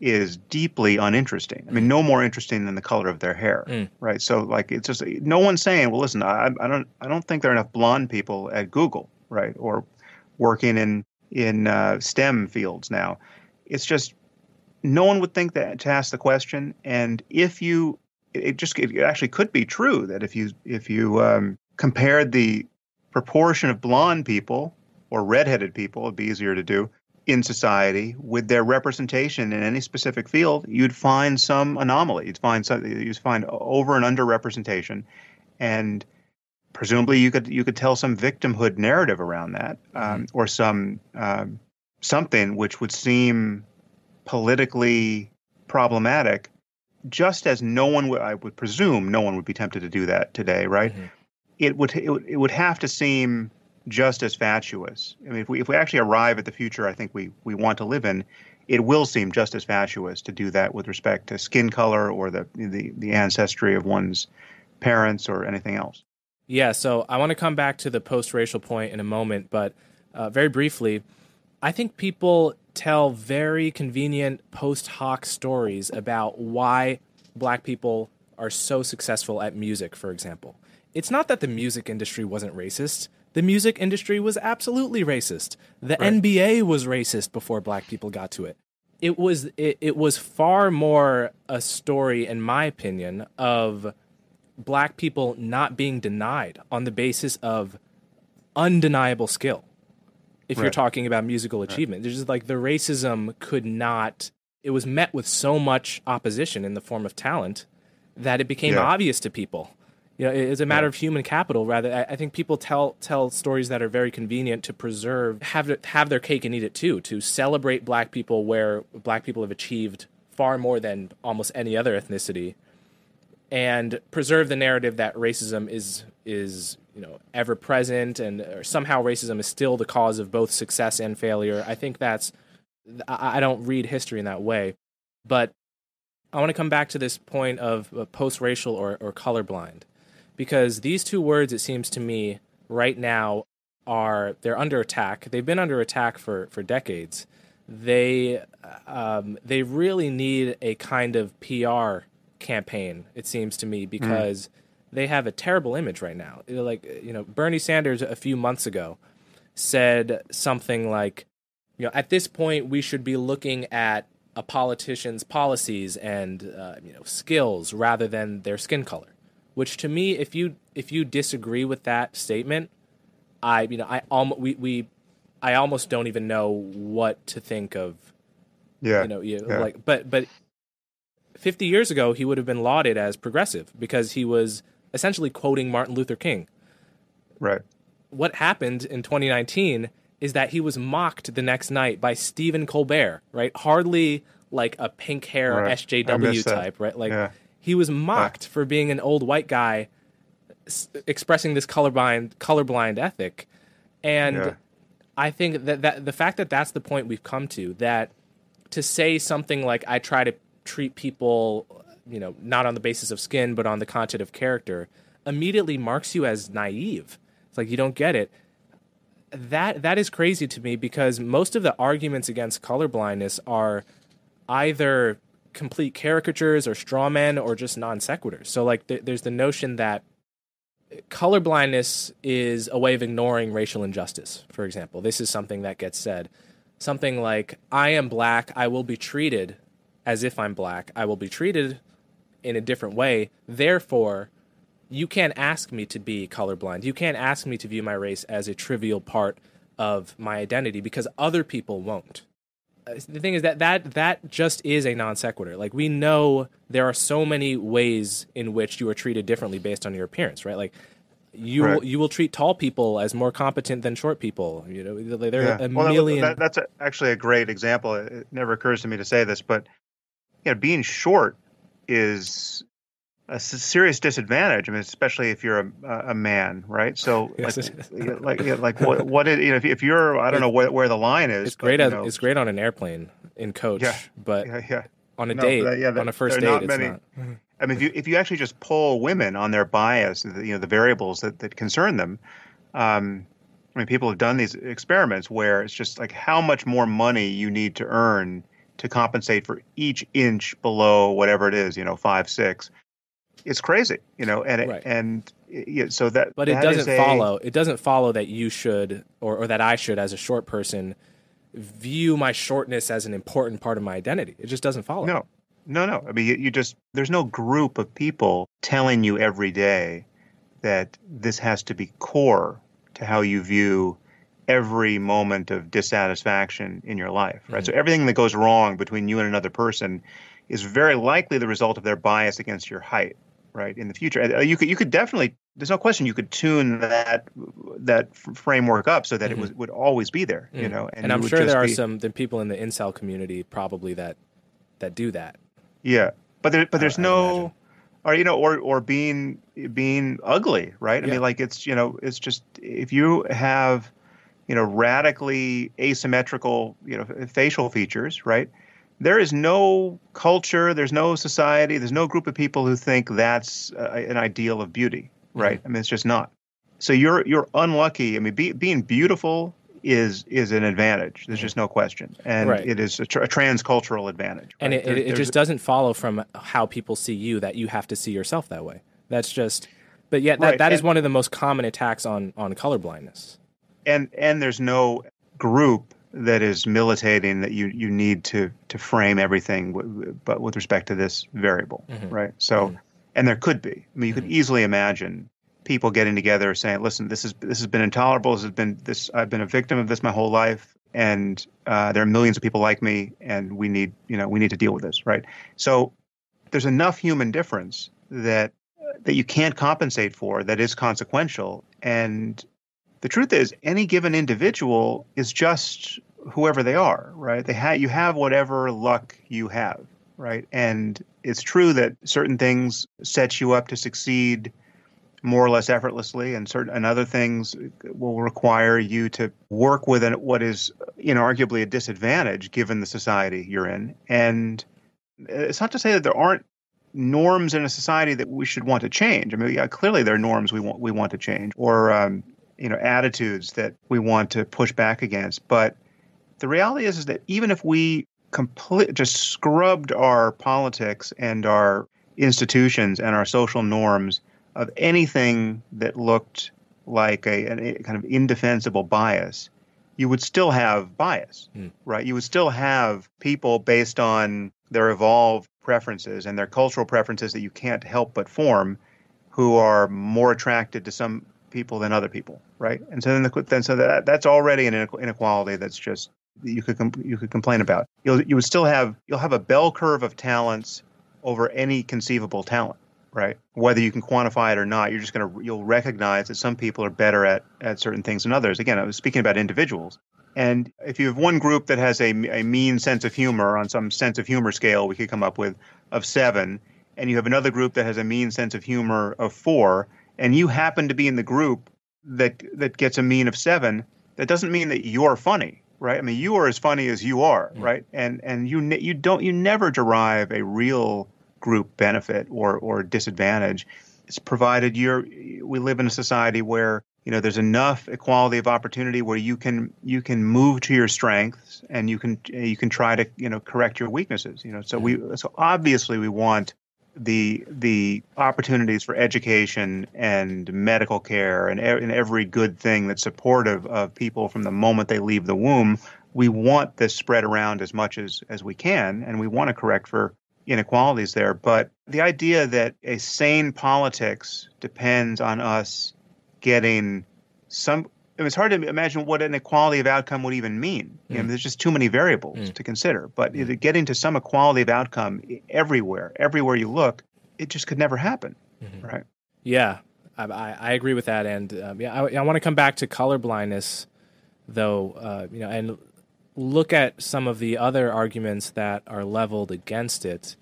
is deeply uninteresting. I mean, no more interesting than the color of their hair, Mm. right? So, like, it's just no one's saying, "Well, listen, I, I don't, I don't think there are enough blonde people at Google, right, or working in in uh, STEM fields now." It's just no one would think that to ask the question, and if you, it just it actually could be true that if you if you um, compared the proportion of blonde people or redheaded people, it'd be easier to do in society with their representation in any specific field, you'd find some anomaly. You'd find some, you'd find over and under representation, and presumably you could you could tell some victimhood narrative around that, um, or some um, something which would seem politically problematic. Just as no one would, I would presume, no one would be tempted to do that today, right? Mhm. It would it would, it would have to seem just as fatuous. I mean, if we if we actually arrive at the future, I think we we want to live in, it will seem just as fatuous to do that with respect to skin color or the the, the ancestry of one's parents or anything else. Yeah, so I want to come back to the post racial point in a moment, but uh, very briefly, I think people tell very convenient post hoc stories about why black people are so successful at music, for example. It's not that the music industry wasn't racist. The music industry was absolutely racist. The Right. NBA was racist before black people got to it. It was it, it was far more a story, in my opinion, of black people not being denied on the basis of undeniable skill. If you're talking about musical achievement, there's just like the racism could not. It was met with so much opposition in the form of talent that it became Yeah. obvious to people. You know, it's a matter Yeah. of human capital. Rather, I I think people tell tell stories that are very convenient to preserve, have have their cake and eat it too. To celebrate black people where black people have achieved far more than almost any other ethnicity, and preserve the narrative that racism is is you know ever present and or somehow racism is still the cause of both success and failure. I think that's I I don't read history in that way, but I want to come back to this point of uh, post-racial or, or colorblind, because these two words, it seems to me, right now are they're under attack. They've been under attack for for decades. They um, they really need a kind of PR campaign. It seems to me because they have a terrible image right now. Like you know, Bernie Sanders a few months ago said something like, you know, at this point we should be looking at a politician's policies and uh, you know skills rather than their skin color. Which to me, if you if you disagree with that statement, I you know I almost we, we I almost don't even know what to think of Yeah. you know you, yeah. like but but 50 years ago he would have been lauded as progressive because he was essentially quoting Martin Luther King right. what happened in 2019 is that he was mocked the next night by Stephen Colbert, right? Hardly like a pink hair Right. SJW that. type, right? Like Yeah. He was mocked for being an old white guy s- expressing this colorblind colorblind ethic. And Yeah. I think that, that the fact that that's the point we've come to that to say something like I try to treat people, you know, not on the basis of skin but on the content of character immediately marks you as naive. It's like you don't get it. That that is crazy to me because most of the arguments against colorblindness are either complete caricatures or straw men or just non sequiturs. So like th- there's the notion that colorblindness is a way of ignoring racial injustice. For example, this is something that gets said. Something like I am black, I will be treated as if I'm black. I will be treated in a different way. Therefore, you can't ask me to be colorblind. You can't ask me to view my race as a trivial part of my identity because other people won't. The thing is that that that just is a non sequitur. Like we know there are so many ways in which you are treated differently based on your appearance, right? Like you Right. will, you will treat tall people as more competent than short people. You know, there are a Well, million. that- that's a, actually a great example. It never occurs to me to say this, but you know, being short is a serious disadvantage. I mean, especially if you're a, a man, right? So, Yes, like, is. like, yeah, like what, what you know, if, if you're, I don't know where, where the line is. it's but, great. you know, it's great on an airplane in coach, Yeah. but Yeah, yeah. on a No, date, but, yeah, on a first date, not it's many- not. I mean, if you if you actually just poll women on their bias, you know, the variables that, that concern them, um, I mean, people have done these experiments where it's just like how much more money you need to earn to compensate for each inch below whatever it is, you know, five six. It's crazy, you know, and Right. and yeah, so that. But it that doesn't is a- follow. It doesn't follow that you should, or, or that I should, as a short person, view my shortness as an important part of my identity. It just doesn't follow. No, no, no. I mean, you, you just there's no group of people telling you every day that this has to be core to how you view every moment of dissatisfaction in your life, right? So mm-hmm. everything that goes wrong between you and another person is very likely the result of their bias against your height, right? In the future, uh, you could you could definitely there's no question you could tune that that framework up so that it was, would always be there, you know. And, you I'm sure there are be- some the people in the incel community probably that that do that. Yeah, but there, but there's I no, imagine. or you know, or or being being ugly, right? I mean, like it's you know, it's just if you have, you know, radically asymmetrical, you know, facial features, right? There is no culture, there's no society, there's no group of people who think that's uh, an ideal of beauty, Mm-hmm. right? I mean, it's just not. So you're you're unlucky. I mean, be, being beautiful is is an advantage. There's just no question, and Right. it is a, tr- a transcultural advantage. And it, There- it, it just doesn't follow from how people see you that you have to see yourself that way. That's just, but yet that, Right, that is and- one of the most common attacks on on colorblindness. and and there's no group that is militating that you you need to to frame everything w- but with respect to this variable Mhm. right? So and there could be. I mean you could easily imagine people getting together saying listen this is this has been intolerable. This has been this i've been a victim of this my whole life and uh, there are millions of people like me and we need you know we need to deal with this right? So there's enough human difference that that you can't compensate for that is consequential and the truth is any given individual is just whoever they are right? They have you have whatever luck you have right? And it's true that certain things set you up to succeed more or less effortlessly and certain and other things will require you to work with an, what is inarguably a disadvantage given the society you're in. And it's not to say that there aren't norms in a society that we should want to change. I mean, yeah, clearly there are norms we want we want to change, or um, you know, attitudes that we want to push back against. But the reality is, is that even if we complete just scrubbed our politics and our institutions and our social norms of anything that looked like a, a kind of indefensible bias, you would still have bias, Hmm. right? You would still have people based on their evolved preferences and their cultural preferences that you can't help but form, who are more attracted to some people than other people, right? And so then, the, then so that that's already an inequality that's just you could you could complain about. You'll you would still have you'll have a bell curve of talents over any conceivable talent, right? Whether you can quantify it or not, you're just going to you'll recognize that some people are better at at certain things than others. Again, I was speaking about individuals. And if you have one group that has a, a mean sense of humor on some sense of humor scale, we could come up with of seven, and you have another group that has a mean sense of humor of four, and you happen to be in the group that that gets a mean of seven, that doesn't mean that you're funny, right? I mean, you are as funny as you are, right? And and you ne- you don't you never derive a real group benefit or or disadvantage. It's provided you're we live in a society where you know there's enough equality of opportunity where you can you can move to your strengths and you can you can try to you know correct your weaknesses you know so we so obviously we want the the opportunities for education and medical care and, and every good thing that's supportive of people from the moment they leave the womb we want this spread around as much as as we can and we want to correct for inequalities there. But the idea that a sane politics depends on us getting some I mean, it's hard to imagine what an equality of outcome would even mean. You know, there's just too many variables to consider. But it- getting to some equality of outcome everywhere, everywhere you look, it just could never happen, right? Yeah, I, I, agree with that, and um, yeah, I, I want to come back to color blindness, though. Uh, you know, and look at some of the other arguments that are leveled against it.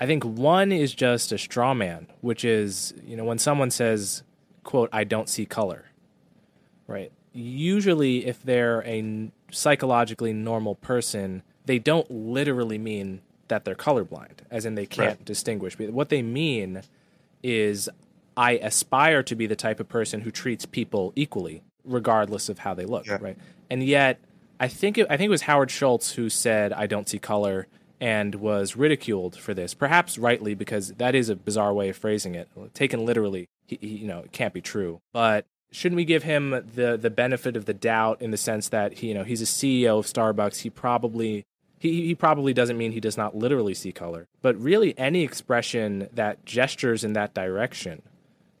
I think one is just a straw man, which is you know when someone says, "quote I don't see color," right? Usually, if they're a psychologically normal person, they don't literally mean that they're colorblind, as in they can't Right. distinguish. But What they mean is I aspire to be the type of person who treats people equally, regardless of how they look, Yeah. right? And yet, I think it, I think it was Howard Schultz who said I don't see color and was ridiculed for this, perhaps rightly because that is a bizarre way of phrasing it. Taken literally, he, he, you know, it can't be true. But shouldn't we give him the the benefit of the doubt in the sense that he, you know he's a CEO of Starbucks? He probably he, he probably doesn't mean he does not literally see color, but really any expression that gestures in that direction.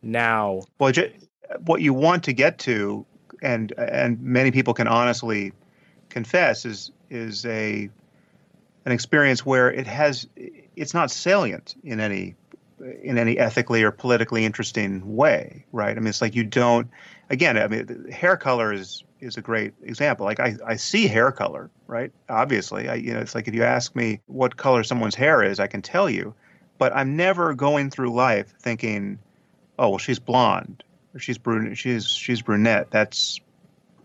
Now, Well, what you want to get to, and and many people can honestly confess, is is a an experience where it has it's not salient in any in any ethically or politically interesting way, right? I mean, it's like you don't. Again, I mean, hair color is is a great example. Like I, I see hair color, right? Obviously, I you know, it's like if you ask me what color someone's hair is, I can tell you, but I'm never going through life thinking, oh well, she's blonde or she's brunette. She's she's brunette. That's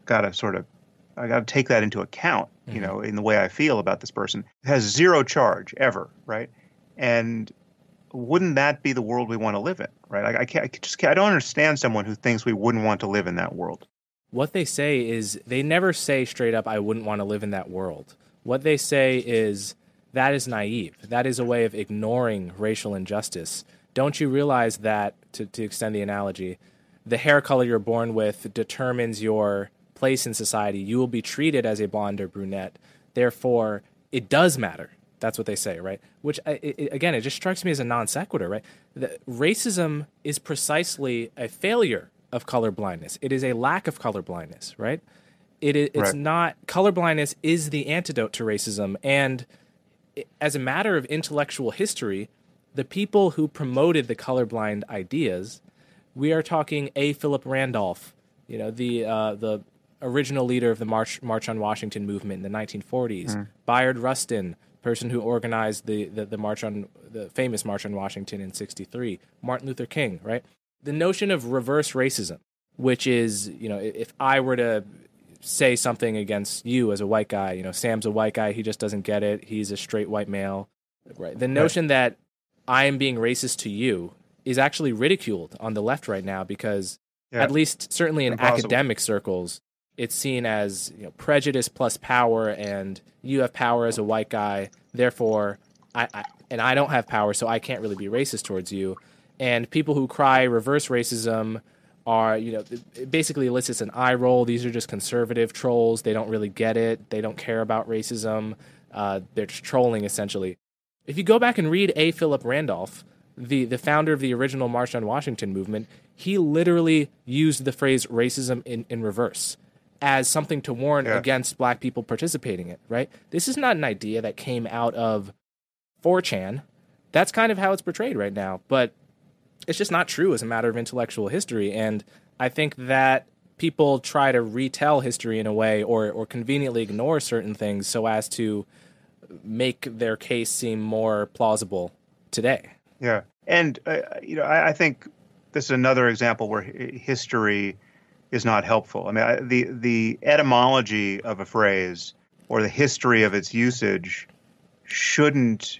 got to sort of I got to take that into account, you Mhm. know, in the way I feel about this person. It has zero charge ever, right? And wouldn't that be the world we want to live in, right? I, I can't, I just can't, I don't understand someone who thinks we wouldn't want to live in that world. what they say is they never say straight up, I wouldn't want to live in that world. What they say is that is naive. That is a way of ignoring racial injustice. Don't you realize that, to, to extend the analogy, the hair color you're born with determines your place in society. You will be treated as a blonde or brunette. Therefore, it does matter. That's what they say, right? Which, I- it, it- again, it just strikes me as a non sequitur, right? The, racism is precisely a failure of color blindness. It is a lack of color blindness, right? It is, it's Right. not color blindness is the antidote to racism, and i- as a matter of intellectual history, the people who promoted the colorblind ideas, we are talking A. Philip Randolph, you know, the uh, the original leader of the March March on Washington movement in the 1940s. Bayard Rustin, person who organized the, the the March on the famous March on Washington in '63. Martin Luther King, right? The notion of reverse racism, which is, you know, if I were to say something against you as a white guy, you know, Sam's a white guy, he just doesn't get it. He's a straight white male. Right. The notion that I am being racist to you is actually ridiculed on the left right now because Yeah. at least certainly in Impossible. academic circles, it's seen as you know, prejudice plus power, and you have power as a white guy, therefore, I, I and I don't have power, so I can't really be racist towards you. And people who cry reverse racism are, you know, it basically elicits an eye roll. These are just conservative trolls. They don't really get it. They don't care about racism. Uh, they're just trolling essentially. If you go back and read A. Philip Randolph, the, the founder of the original March on Washington movement, he literally used the phrase racism in, in reverse as something to warn Yeah. against black people participating in it, right? This is not an idea that came out of 4chan. That's kind of how it's portrayed right now, but it's just not true as a matter of intellectual history. And I think that people try to retell history in a way or, or conveniently ignore certain things so as to make their case seem more plausible today. Yeah, and uh, you know, I, I think this is another example where history is not helpful. I mean, I, the the etymology of a phrase or the history of its usage shouldn't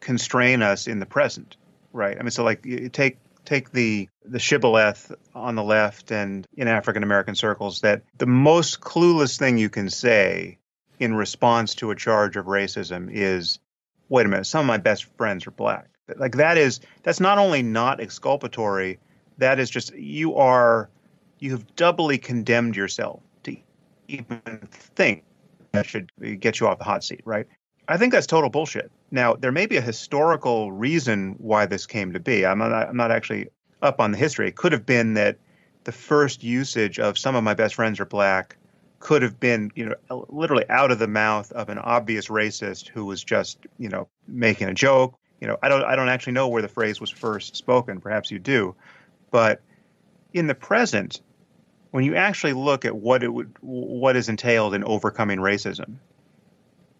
constrain us in the present, right? I mean, so like take take the the shibboleth on the left and in African American circles that the most clueless thing you can say in response to a charge of racism is wait a minute, some of my best friends are black. Like that is that's not only not exculpatory, that is just you are you have doubly condemned yourself to even think that should get you off the hot seat, right? I think that's total bullshit. Now, there may be a historical reason why this came to be. I'm not, I'm not actually up on the history. It could have been that the first usage of some of my best friends are black could have been, you know, literally out of the mouth of an obvious racist who was just, you know, making a joke. You know, I don't, I don't actually know where the phrase was first spoken. Perhaps you do, but in the present, when you actually look at what it would, what is entailed in overcoming racism,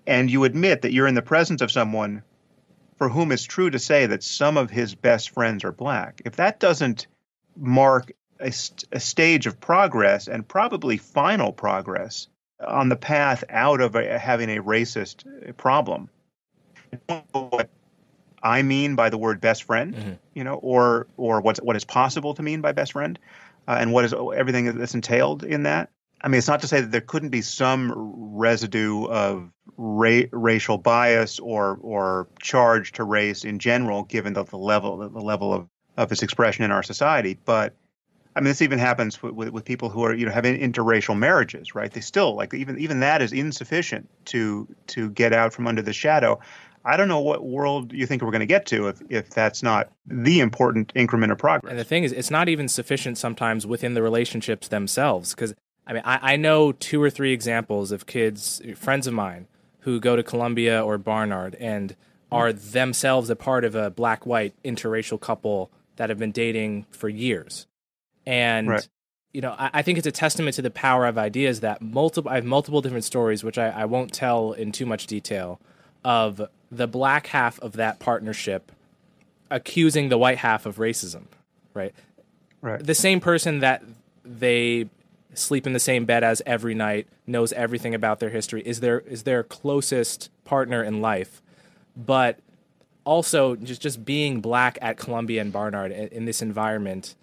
and you admit that you're in the presence of someone for whom it's true to say that some of his best friends are black, if that doesn't mark a, st- a stage of progress and probably final progress on the path out of a, having a racist problem, what I mean by the word best friend, mm-hmm. you know, or or what's what is possible to mean by best friend, uh, and what is everything that's entailed in that. I mean, it's not to say that there couldn't be some residue of ra- racial bias or or charge to race in general, given the, the level the level of of its expression in our society. But I mean, this even happens with, with, with, people who are you know having interracial marriages, right? They still like even even that is insufficient to to get out from under the shadow. I don't know what world you think we're going to get to if, if that's not the important increment of progress. And the thing is, it's not even sufficient sometimes within the relationships themselves. Because, I mean, I, I know two or three examples of kids, friends of mine, who go to Columbia or Barnard and are themselves a part of a black white interracial couple that have been dating for years. And right. you know, I, I, think it's a testament to the power of ideas that multiple I have multiple different stories, which I, I won't tell in too much detail, of the black half of that partnership accusing the white half of racism. Right. Right. The same person that they sleep in the same bed as every night, knows everything about their history, is their is their closest partner in life. But also just just being black at Columbia and Barnard in, in this environment,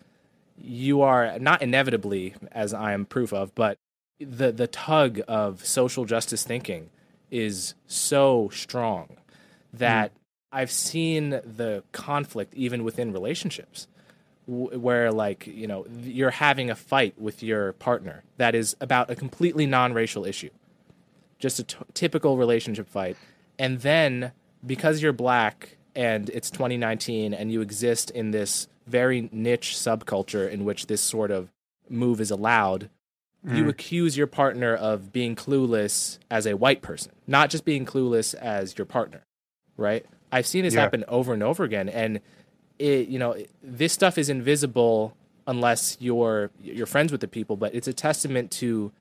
you are not inevitably, as I am proof of, but the the tug of social justice thinking is so strong that mm. I've seen the conflict even within relationships where like you know you're having a fight with your partner that is about a completely non-racial issue just a t- typical relationship fight and then because you're black and it's 2019 and you exist in this very niche subculture in which this sort of move is allowed mm. you accuse your partner of being clueless as a white person not just being clueless as your partner right i've seen this yeah. happen over and over again and it you know this stuff is invisible unless you're you're friends with the people but it's a testament to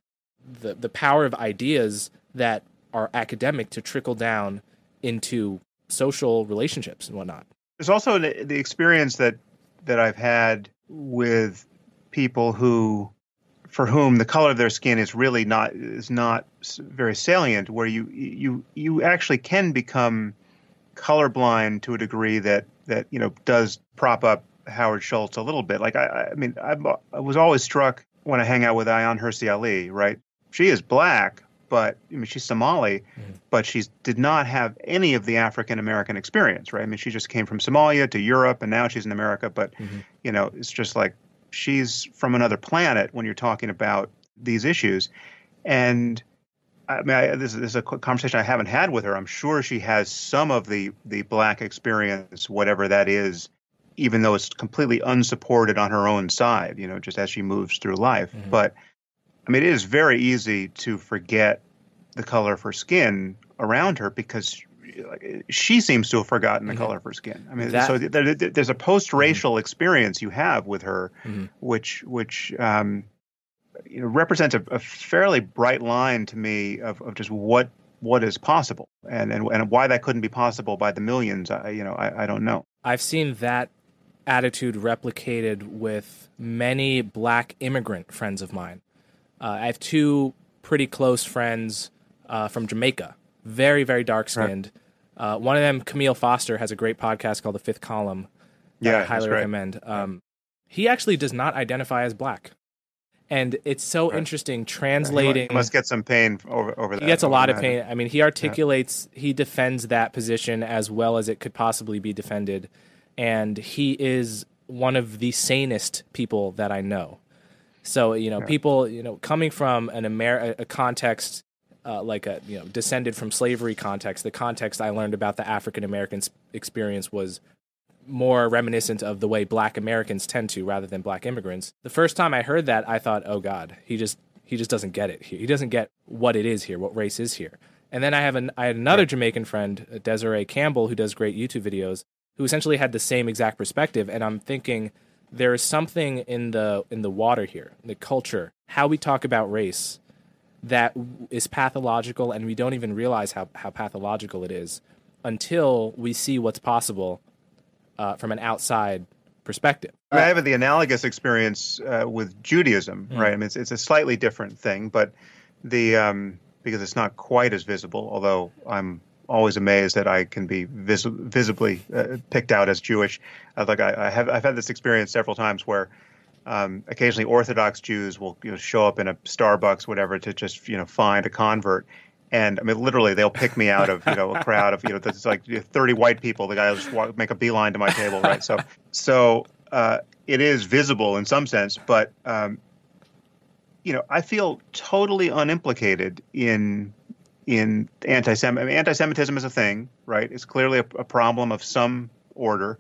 the the power of ideas that are academic to trickle down into social relationships and whatnot there's also the experience that that I've had with people who for whom the color of their skin is really not is not very salient where you you you actually can become colorblind to a degree that that you know does prop up Howard Schultz a little bit. Like I, I mean, I'm, i was always struck when I hang out with Ayaan Hirsi Ali. Right, she is black, but I mean she's Somali, mm-hmm. but she did not have any of the African American experience. Right, I mean she just came from Somalia to Europe, and now she's in America. But mm-hmm. you know, it's just like she's from another planet when you're talking about these issues, and I mean, I, this, this, is a conversation I haven't had with her. I'm sure she has some of the the black experience, whatever that is, even though it's completely unsupported on her own side. You know, just as she moves through life. Mm-hmm. But I mean, it is very easy to forget the color of her skin around her because she seems to have forgotten the mm-hmm. color of her skin. I mean, that, so there, there's a post-racial mm-hmm. experience you have with her, mm-hmm. which which um, you know, represents a, a, fairly bright line to me of, of just what what is possible and, and and why that couldn't be possible by the millions. I, you know, I, I don't know. I've seen that attitude replicated with many black immigrant friends of mine. Uh, I have two pretty close friends uh, from Jamaica, very very dark skinned. Right. Uh, one of them, Camille Foster, has a great podcast called The Fifth Column. yeah, I highly recommend. Um, he actually does not identify as black and it's so right. interesting translating. He must get some pain over over that. He gets a lot of pain. I mean, he articulates, yeah. he defends that position as well as it could possibly be defended, and he is one of the sanest people that I know. So you know, yeah. people you know coming from an Amer- a context uh, like a you know descended from slavery context. The context I learned about the African American experience was more reminiscent of the way black Americans tend to rather than black immigrants. The first time I heard that, I thought, "Oh god, he just he just doesn't get it. He doesn't get what it is here, what race is here." And then I have an I had another Jamaican friend, uh, Desiree Campbell, who does great YouTube videos, who essentially had the same exact perspective and I'm thinking there is something in the in the water here, the culture, how we talk about race that is pathological and we don't even realize how, how pathological it is until we see what's possible uh, from an outside perspective. I, have the analogous experience uh, with Judaism, mm. right? I mean, it's, it's, a slightly different thing, but the um, because it's not quite as visible. Although I'm always amazed that I can be vis- visibly uh, picked out as Jewish. Uh, like I, I, have, I've had this experience several times where um, occasionally Orthodox Jews will you know, show up in a Starbucks, whatever, to just you know find a convert. And I mean, literally, they'll pick me out of you know a crowd of you know there's like 30 white people. The guy will just walk, make a beeline to my table, right? So, so uh, it is visible in some sense, but um, you know, I feel totally unimplicated in in anti-Sem- I mean, anti-Semitism is a thing, right? It's clearly a, a problem of some order.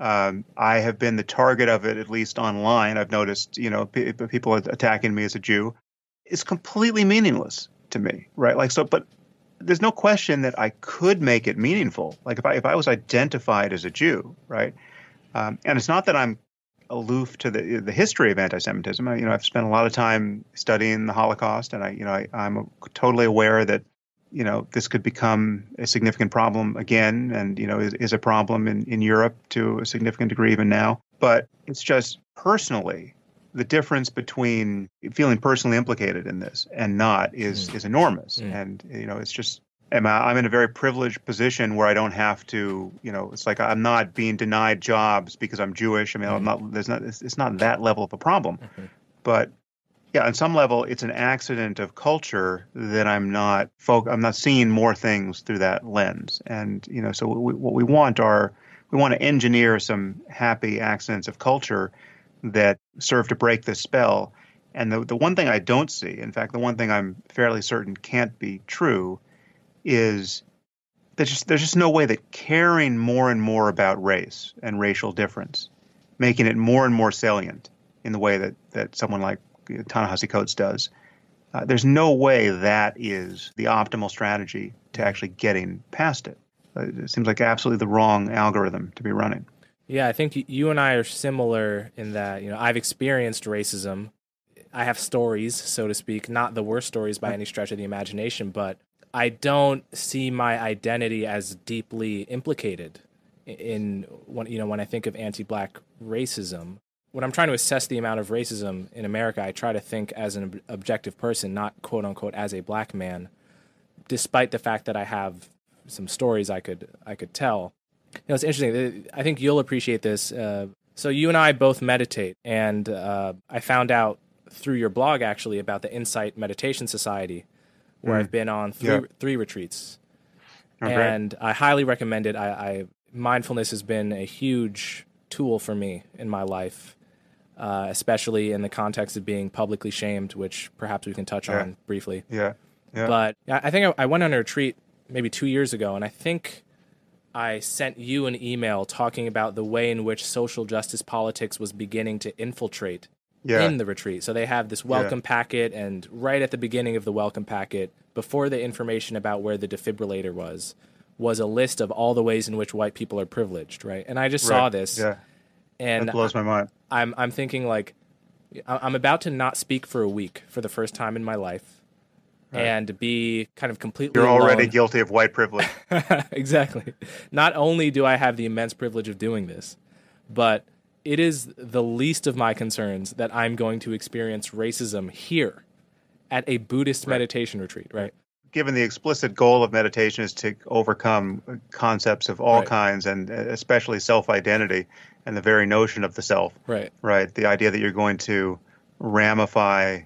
Um, I have been the target of it, at least online. I've noticed, you know, p- people attacking me as a Jew. It's completely meaningless to me, right? Like so, but there's no question that I could make it meaningful. Like if I if I was identified as a Jew, right? Um, and it's not that I'm aloof to the the history of anti-Semitism. I, you know, I've spent a lot of time studying the Holocaust, and I, you know, I, I'm totally aware that you know this could become a significant problem again, and you know is, is a problem in in Europe to a significant degree even now. But it's just personally the difference between feeling personally implicated in this and not is mm. is enormous, mm. and you know it's just I'm in a very privileged position where I don't have to, you know, it's like I'm not being denied jobs because I'm Jewish. I mean, mm-hmm. I'm not. There's not. It's, it's, not that level of a problem, mm-hmm. but yeah, on some level, it's an accident of culture that I'm not. Folk, I'm not seeing more things through that lens, and you know, so we, what we want are we want to engineer some happy accidents of culture that serve to break the spell. And the the one thing I don't see, in fact, the one thing I'm fairly certain can't be true is there's just there's just no way that caring more and more about race and racial difference, making it more and more salient in the way that that someone like Ta-Nehisi Coates does, uh, there's no way that is the optimal strategy to actually getting past it. Uh, it seems like absolutely the wrong algorithm to be running. Yeah, I think you and I are similar in that you know I've experienced racism. I have stories, so to speak, not the worst stories by any stretch of the imagination, but I don't see my identity as deeply implicated in when you know when I think of anti-black racism. When I'm trying to assess the amount of racism in America, I try to think as an objective person, not quote unquote as a black man, despite the fact that I have some stories I could I could tell. You know, it's interesting. I think you'll appreciate this. Uh, so you and I both meditate, and uh, I found out through your blog actually about the Insight Meditation Society, where mm. I've been on three, three retreats, okay. and I highly recommend it. I, I, mindfulness has been a huge tool for me in my life, uh, especially in the context of being publicly shamed, which perhaps we can touch yeah. on briefly. Yeah. yeah. But I think I, went on a retreat maybe two years ago, and I think I sent you an email talking about the way in which social justice politics was beginning to infiltrate yeah. in the retreat. So they have this welcome packet, and right at the beginning of the welcome packet, before the information about where the defibrillator was, was a list of all the ways in which white people are privileged, right? And I just right. saw this, yeah, and that blows my mind. I'm I'm thinking like, I'm about to not speak for a week for the first time in my life. Right. And be kind of completely. You're already alone. guilty of white privilege. exactly. Not only do I have the immense privilege of doing this, but it is the least of my concerns that I'm going to experience racism here at a Buddhist right. meditation retreat, right? Given the explicit goal of meditation is to overcome concepts of all right. kinds and uh, especially self identity and the very notion of the self. Right. Right. The idea that you're going to ramify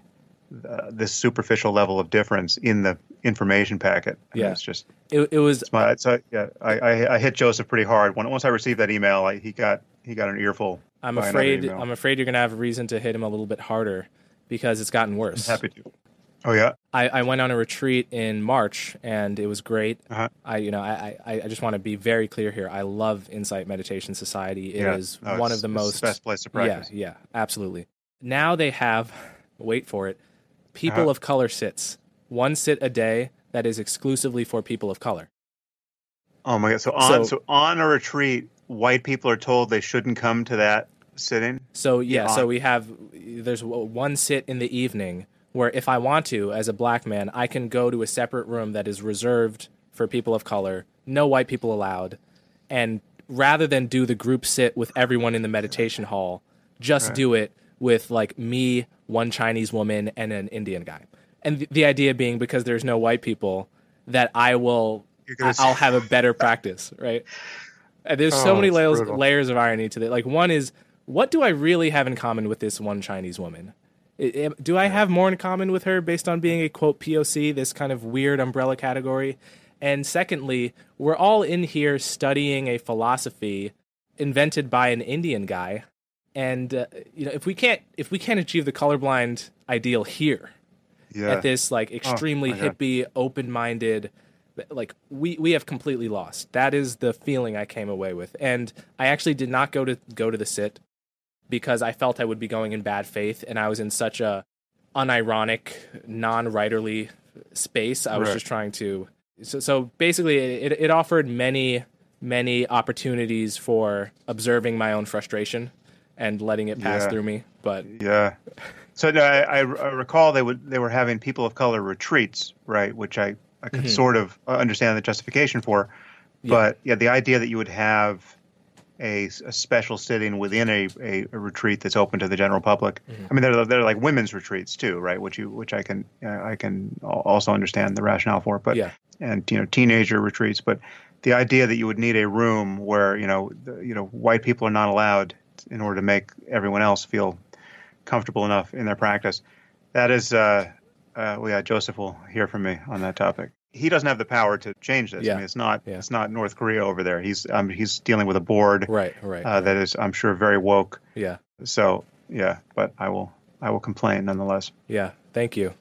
uh, this superficial level of difference in the information packet. I yeah. Mean, it's just. It, it was. My, uh, yeah, I, I, I, hit Joseph pretty hard. When, once I received that email, I, he got he got an earful. I'm afraid. I'm afraid you're gonna have a reason to hit him a little bit harder because it's gotten worse. I'm happy to. Oh yeah. I, I went on a retreat in March and it was great. Uh-huh. I you know I, I, I just want to be very clear here. I love Insight Meditation Society. It yeah. is no, one of the most the best place to practice. Yeah, yeah, absolutely. Now they have, wait for it, people uh-huh. of color sits. One sit a day that is exclusively for people of color. Oh my god! So on so, so on a retreat, white people are told they shouldn't come to that sitting. So yeah, so we have there's one sit in the evening where if I want to, as a black man, I can go to a separate room that is reserved for people of color, no white people allowed, and rather than do the group sit with everyone in the meditation hall, just right. do it with like me, one Chinese woman, and an Indian guy. And the idea being because there's no white people, that I will I'll have a better practice, right? And there's so Oh, many layers brutal. layers of irony to that. Like one is, what do I really have in common with this one Chinese woman? Do I have more in common with her based on being a quote POC, this kind of weird umbrella category? And secondly, we're all in here studying a philosophy invented by an Indian guy, and uh, you know if we can't if we can't achieve the colorblind ideal here Yeah. at this like extremely Oh hippie, open-minded, like we we have completely lost. That is the feeling I came away with, and I actually did not go to go to the sit because I felt I would be going in bad faith, and I was in such a unironic, non-writerly space. I was Right. just trying to. So, so basically, it, it offered many many opportunities for observing my own frustration and letting it pass Yeah. through me. But Yeah. So no, I, I recall they would they were having people of color retreats, right? Which I I could Mhm. sort of uh, understand the justification for, Yeah. but yeah, the idea that you would have a, a special sitting within a, a, a retreat that's open to the general public. Mhm. I mean, they're they're like women's retreats too, right? Which you which I can uh, I can also understand the rationale for, but yeah, and you know teenager retreats, but the idea that you would need a room where you know the, you know white people are not allowed in order to make everyone else feel comfortable enough in their practice. That is, uh, uh, well, yeah, Joseph will hear from me on that topic. He doesn't have the power to change this. Yeah. I mean, it's not Yeah. it's not North Korea over there. He's um, he's dealing with a board right, right, uh, that is, I'm sure, very woke. yeah. So yeah, but I will I will complain nonetheless. Yeah, thank you.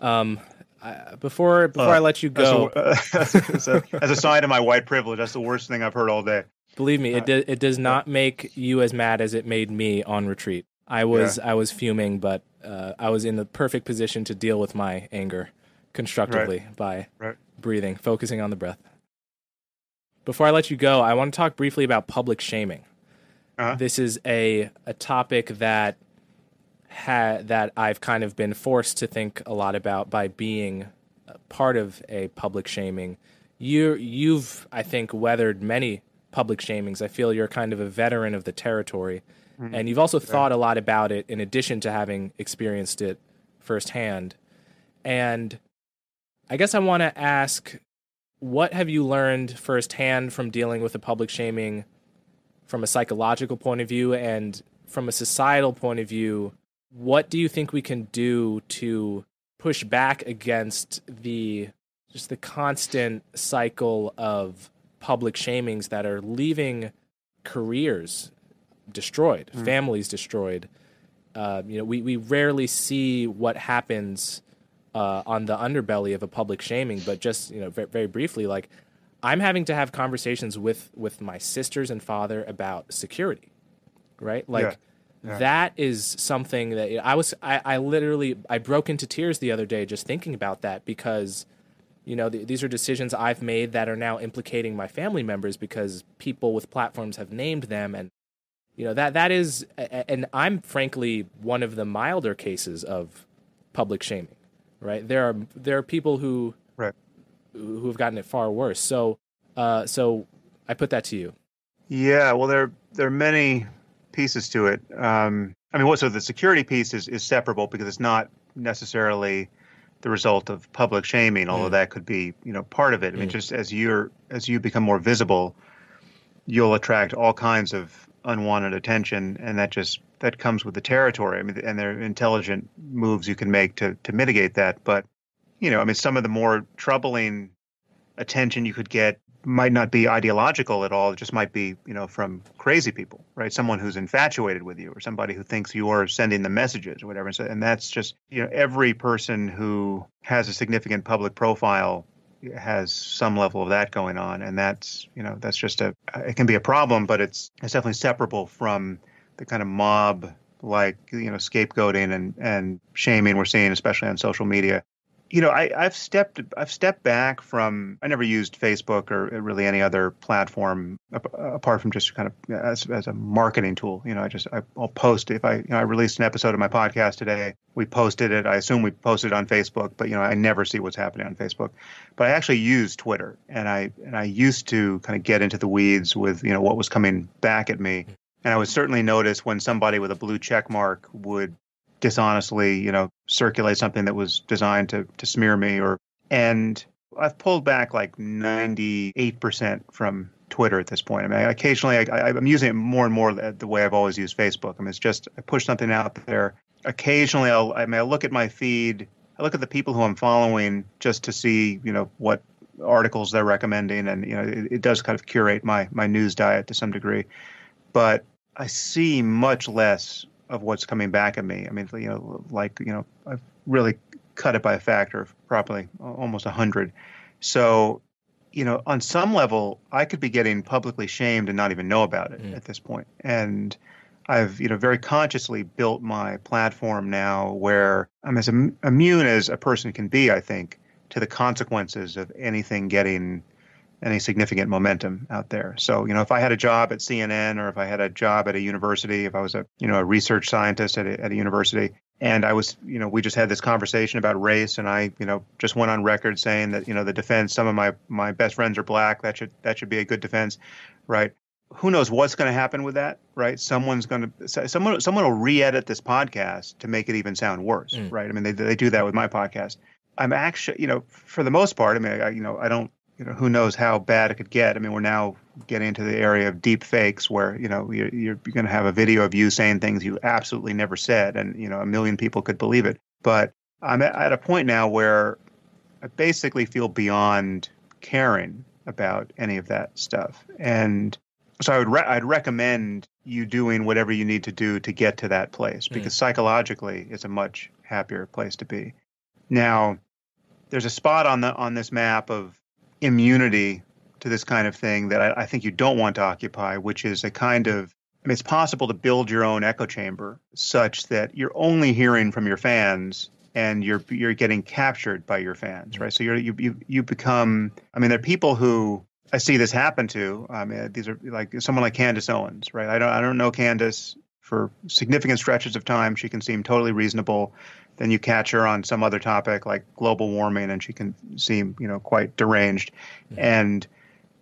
Um, I, before before Uh, I let you go, a- uh, as, a, as a sign of my white privilege, that's the worst thing I've heard all day. believe me, uh, it do, it does not make you as mad as it made me on retreat. I was I was fuming, but uh, I was in the perfect position to deal with my anger constructively by Right. breathing, focusing on the breath. Before I let you go, I want to talk briefly about public shaming. Uh-huh. This is a a topic that ha- that I've kind of been forced to think a lot about by being part of a public shaming. You you've I think weathered many public shamings. I feel you're kind of a veteran of the territory, and you've also thought a lot about it in addition to having experienced it firsthand. And I guess I want to ask what have you learned firsthand from dealing with the public shaming from a psychological point of view and from a societal point of view? What do you think we can do to push back against the just the constant cycle of public shamings that are leaving careers destroyed, families destroyed? Uh, you know, we, we rarely see what happens uh, on the underbelly of a public shaming, but just you know, very, very briefly, like I'm having to have conversations with with my sisters and father about security, right? Like Yeah. that is something that I was I, I literally I broke into tears the other day just thinking about that because you know th- these are decisions I've made that are now implicating my family members because people with platforms have named them and you know that that is and I'm frankly one of the milder cases of public shaming right there are there are people who Right. who have gotten it far worse so uh so I put that to you Yeah, well, there there are many pieces to it. Um, I mean, what so the security piece is is separable because it's not necessarily the result of public shaming, although Mm. that could be you know part of it. I mean, Mm. just as you're as you become more visible, you'll attract all kinds of unwanted attention, and that just that comes with the territory. I mean, and there are intelligent moves you can make to to mitigate that. But you know, I mean, some of the more troubling attention you could get might not be ideological at all. It just might be, you know, from crazy people, right? Someone who's infatuated with you or somebody who thinks you're sending the messages or whatever. And, so, and that's just, you know, every person who has a significant public profile has some level of that going on. And that's, you know, that's just a, it can be a problem, but it's, it's definitely separable from the kind of mob like, you know, scapegoating and, and shaming we're seeing, especially on social media you know, I, I've stepped I've stepped back from. I never used Facebook or uh, really any other platform ap- uh, apart from just kind of uh, as, as a marketing tool. You know, I just I, I'll post if I you know I released an episode of my podcast today. We posted it. I assume we posted on Facebook, but you know I never see what's happening on Facebook. But I actually use Twitter, and I and I used to kind of get into the weeds with you know what was coming back at me. And I would certainly notice when somebody with a blue check mark would dishonestly, you know, circulate something that was designed to to smear me or and I've pulled back like 98% from Twitter at this point. I mean, occasionally I, am using it more and more the way I've always used Facebook. I mean, it's just I push something out there. Occasionally, I'll I mean, I look at my feed. I look at the people who I'm following just to see, you know, what articles they're recommending, and you know, it, it does kind of curate my my news diet to some degree. But I see much less of what's coming back at me. I mean, you know, like you know, I've really cut it by a factor of probably almost a hundred. So, you know, on some level, I could be getting publicly shamed and not even know about it mm. at this point. And I've, you know, very consciously built my platform now where I'm as Im- immune as a person can be. I think to the consequences of anything getting any significant momentum out there. So, you know, if I had a job at CNN or if I had a job at a university, if I was a, you know, a research scientist at a, at a university, and I was, you know, we just had this conversation about race, and I, you know, just went on record saying that, you know, the defense. Some of my my best friends are black. That should that should be a good defense, right? Who knows what's going to happen with that, right? Someone's going to someone someone will re-edit this podcast to make it even sound worse, mm. right? I mean, they they do that with my podcast. I'm actually, you know, for the most part, I mean, I, you know, I don't you know, who knows how bad it could get. I mean, we're now getting into the area of deep fakes where, you know, you're, you're going to have a video of you saying things you absolutely never said, and, you know, a million people could believe it. But I'm at a point now where I basically feel beyond caring about any of that stuff. And so I would re- I'd recommend you doing whatever you need to do to get to that place hmm. because mm. psychologically it's a much happier place to be. Now, there's a spot on the on this map of immunity to this kind of thing that I, I, think you don't want to occupy, which is a kind of I mean, it's possible to build your own echo chamber such that you're only hearing from your fans and you're you're getting captured by your fans, right? So you're you you, you become. I mean, there are people who I see this happen to. I mean, these are like someone like Candace Owens, right? I don't I don't know Candace for significant stretches of time. She can seem totally reasonable then you catch her on some other topic like global warming, and she can seem, you know, quite deranged. Mm-hmm. And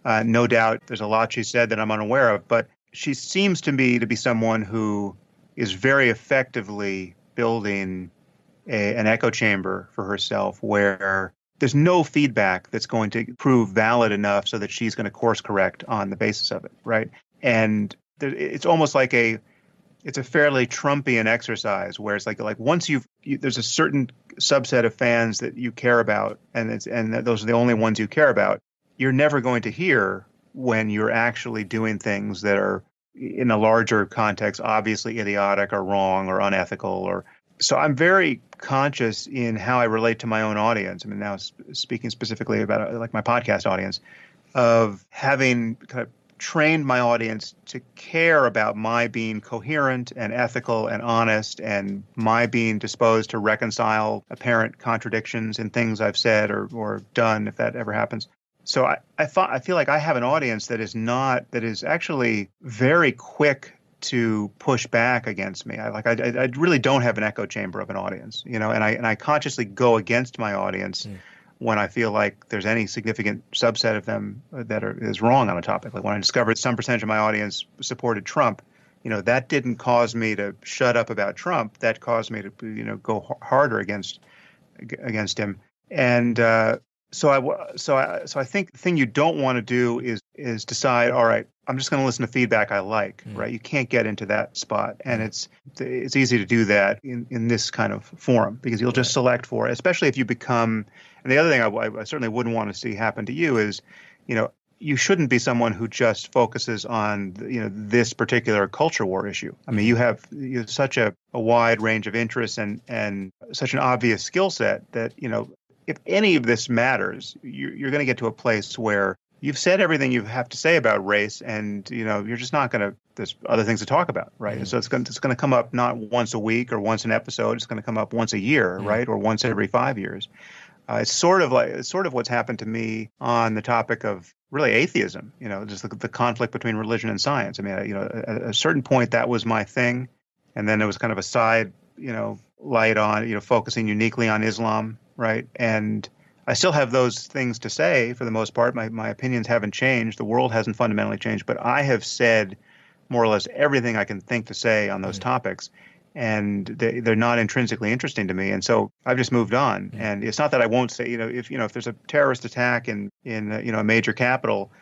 uh, no doubt, there's a lot she said that I'm unaware of, but she seems to me to be someone who is very effectively building a, an echo chamber for herself where there's no feedback that's going to prove valid enough so that she's going to course correct on the basis of it, right? And there, it's almost like a it's a fairly Trumpian exercise where it's like like once you've you, there's a certain subset of fans that you care about and it's and those are the only ones you care about you're never going to hear when you're actually doing things that are in a larger context obviously idiotic or wrong or unethical or so I'm very conscious in how I relate to my own audience. I mean, now speaking specifically about uh, like my podcast audience, of having kind of trained my audience to care about my being coherent and ethical and honest and my being disposed to reconcile apparent contradictions in things I've said or, or done, if that ever happens. So I, I, I feel like I have an audience that is not, that is actually very quick to push back against me. I like I, I really don't have an echo chamber of an audience, you know, and I and I consciously go against my audience mm when I feel like there's any significant subset of them that are, is wrong on a topic. Like when I discovered some percentage of my audience supported Trump, you know, that didn't cause me to shut up about Trump. That caused me to, you know, go harder against against him. And uh, so I so I so I think the thing you don't want to do is is decide all right I'm just going to listen to feedback I like mm. right you can't get into that spot and it's it's easy to do that in in this kind of forum because you'll just select for it especially if you become and the other thing I, I certainly wouldn't want to see happen to you is you know you shouldn't be someone who just focuses on you know this particular culture war issue. I mean, you have, you have such a, a wide range of interests and and such an obvious skill set that you know if any of this matters, you're, you're going to get to a place where you've said everything you have to say about race, and you know you're just not going to. There's other things to talk about, right? Mm-hmm. So it's going to, it's going to come up not once a week or once an episode. It's going to come up once a year, mm-hmm. right, or once every five years. Uh, it's sort of like it's sort of what's happened to me on the topic of really atheism. You know, just the, the conflict between religion and science. I mean, you know, at a certain point that was my thing, and then it was kind of a side, you know, light on, you know, focusing uniquely on Islam right? And I still have those things to say for the most part. My, my opinions haven't changed. The world hasn't fundamentally changed, but I have said more or less everything I can think to say on those mm-hmm. topics. and they, they're not intrinsically interesting to me. And so I've just moved on. Yeah. And it's not that I won't say, you know, if you know if there's a terrorist attack in in uh, you know a major capital,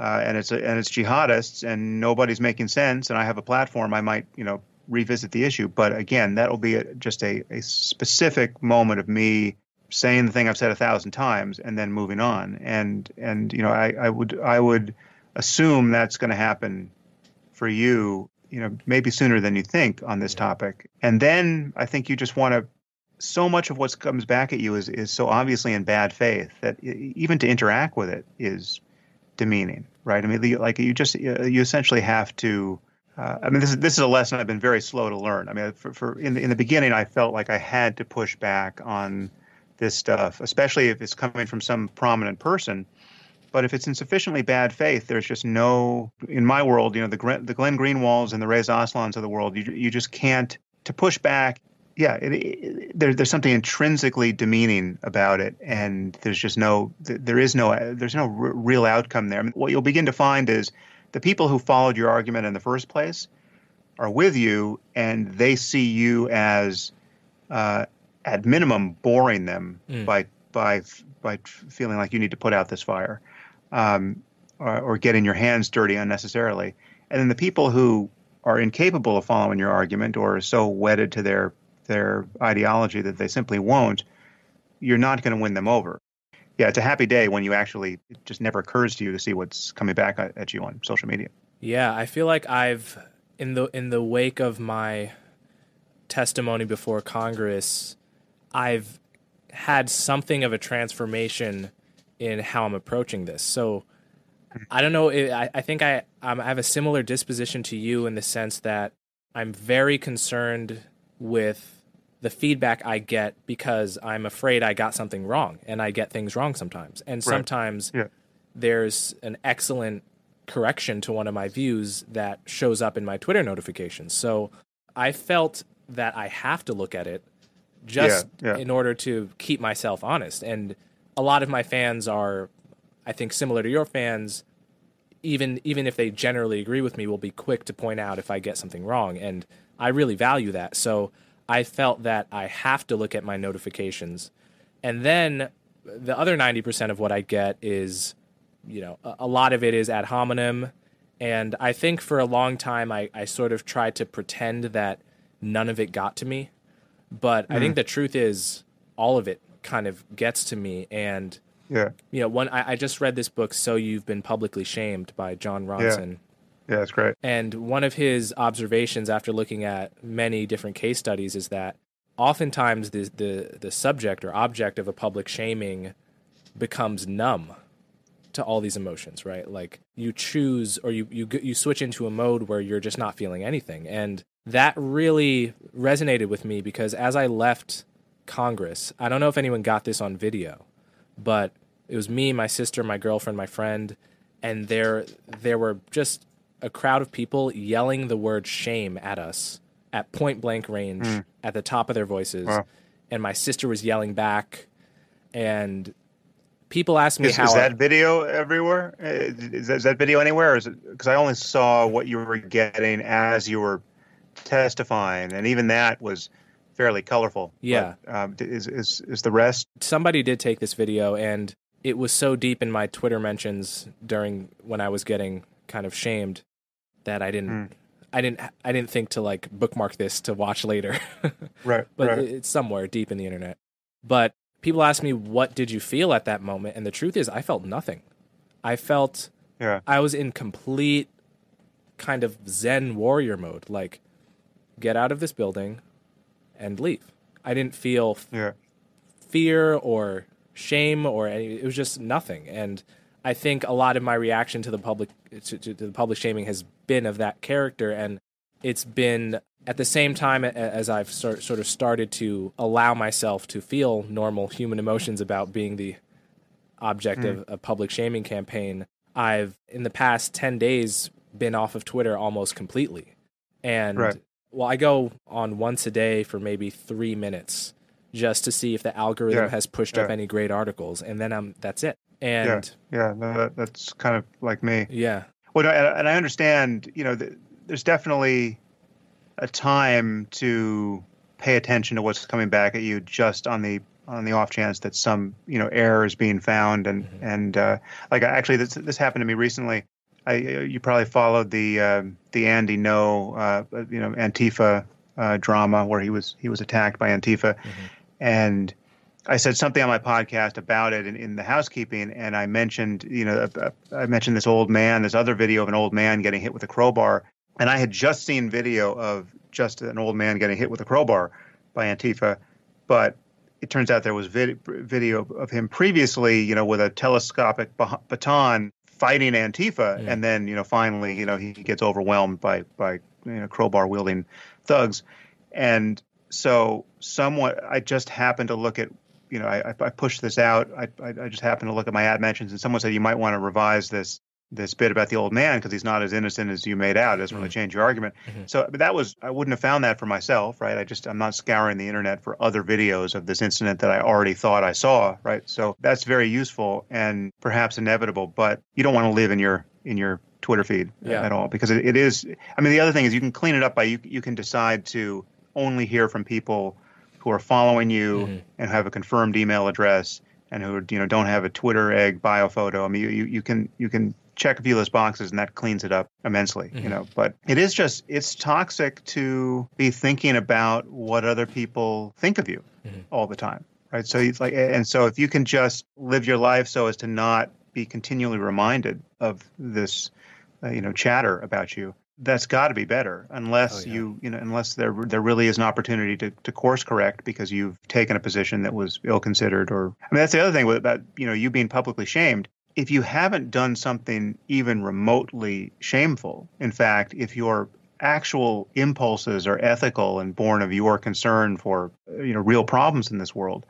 uh, and it's a, and it's jihadists and nobody's making sense, and I have a platform, I might you know revisit the issue. But again, that'll be a, just a, a specific moment of me saying the thing I've said a thousand times and then moving on. And and you know I, I would I would assume that's going to happen for you you know maybe sooner than you think on this topic and then i think you just want to so much of what comes back at you is is so obviously in bad faith that even to interact with it is demeaning right i mean like you just you essentially have to uh, I mean, this is this is a lesson I've been very slow to learn. I mean, for, for in the, in the beginning, I felt like I had to push back on this stuff, especially if it's coming from some prominent person. But if it's in sufficiently bad faith, there's just no, in my world, you know, the the Glenn Greenwalds and the Reza Aslans of the world, you you just can't to push back. Yeah, it, it, there, there's something intrinsically demeaning about it, and there's just no, there is no, there's no r- real outcome there. I mean, what you'll begin to find is the people who followed your argument in the first place are with you, and they see you as, uh, at minimum, boring them mm. by by by feeling like you need to put out this fire um, or, or getting your hands dirty unnecessarily. And then the people who are incapable of following your argument or are so wedded to their their ideology that they simply won't, you're not going to win them over. Yeah, it's a happy day when you actually it just never occurs to you to see what's coming back at you on social media. Yeah, I feel like I've in the in the wake of my testimony before Congress, I've had something of a transformation in how I'm approaching this. So I don't know. I, I think I um, I have a similar disposition to you in the sense that I'm very concerned with the feedback I get because I'm afraid I got something wrong, and I get things wrong sometimes. And sometimes yeah. there's an excellent correction to one of my views that shows up in my Twitter notifications. So I felt that I have to look at it just yeah, yeah. in order to keep myself honest. And a lot of my fans are, I think, similar to your fans. Even even if they generally agree with me, will be quick to point out if I get something wrong, and I really value that. So I felt that I have to look at my notifications, and then the other ninety percent of what I get is, you know, a, a lot of it is ad hominem, and I think for a long time I, I sort of tried to pretend that none of it got to me, but mm. I think the truth is all of it kind of gets to me. And yeah, you know, one I, I just read this book, "So You've Been Publicly Shamed" by Jon Ronson. Yeah. Yeah, that's great. And one of his observations after looking at many different case studies is that oftentimes the the, the subject or object of a public shaming becomes numb to all these emotions, right? Like you choose or you you you switch into a mode where you're just not feeling anything. And that really resonated with me because as I left Congress. I don't know if anyone got this on video, but it was me, my sister, my girlfriend, my friend, and there there were just a crowd of people yelling the word shame at us at point blank range mm. at the top of their voices. Wow. And my sister was yelling back and people asked me is, how is that I, video everywhere uh, is that, is that video anywhere because i only saw what you were getting as you were testifying and even that was fairly colorful. Yeah. But, um, is is is the rest? Somebody did take this video, and it was so deep in my Twitter mentions during when I was getting kind of shamed that I didn't. Mm. I didn't. I didn't think to like bookmark this to watch later. right. But right. it's somewhere deep in the internet. But people ask me, "What did you feel at that moment?" And the truth is, I felt nothing. I felt. Yeah. I was in complete kind of Zen warrior mode. Like, get out of this building and leave. I didn't feel yeah. fear or shame or any, it was just nothing. And I think a lot of my reaction to the public to, to, to the public shaming has been of that character, and it's been at the same time as I've sort sort of started to allow myself to feel normal human emotions about being the object mm. of a public shaming campaign. I've in the past ten days been off of Twitter almost completely, and right well, I go on once a day for maybe three minutes just to see if the algorithm yeah, has pushed yeah. up any great articles, and then I'm that's it. And yeah, yeah, that, that's kind of like me. Yeah. Well, and I understand. You know, there's definitely a time to pay attention to what's coming back at you just on the on the off chance that some you know error is being found and mm-hmm. and uh, like actually this this happened to me recently. I you probably followed the uh, the Andy Ngo uh, you know Antifa uh, drama where he was he was attacked by Antifa, mm-hmm. and I said something on my podcast about it in, in the housekeeping, and I mentioned you know I mentioned this old man, this other video of an old man getting hit with a crowbar, and I had just seen video of just an old man getting hit with a crowbar by Antifa, but it turns out there was vid- video of him previously, you know, with a telescopic baton fighting Antifa, yeah. and then you know finally you know he gets overwhelmed by by you know crowbar wielding thugs, and so somewhat I just happened to look at you know I, I pushed this out I, I just happened to look at my ad mentions and someone said you might want to revise this this bit about the old man because he's not as innocent as you made out. It doesn't really mm-hmm. change your argument. Mm-hmm. So that was I wouldn't have found that for myself, right? I just I'm not scouring the internet for other videos of this incident that I already thought I saw, right? So that's very useful and perhaps inevitable, but you don't want to live in your in your Twitter feed yeah. at all because it, it is. I mean, the other thing is you can clean it up by you you can decide to only hear from people who are following you mm-hmm. and have a confirmed email address and who you know don't have a Twitter egg bio photo. I mean, you, you, you can you can check a few of those boxes and that cleans it up immensely mm-hmm. you know but it is just it's toxic to be thinking about what other people think of you mm-hmm. all the time right so it's like and so if you can just live your life so as to not be continually reminded of this uh, you know chatter about you that's got to be better unless oh, yeah. you you know unless there there really is an opportunity to, to course correct because you've taken a position that was ill considered or I mean that's the other thing with about you know you being publicly shamed if you haven't done something even remotely shameful, in fact, if your actual impulses are ethical and born of your concern for you know real problems in this world,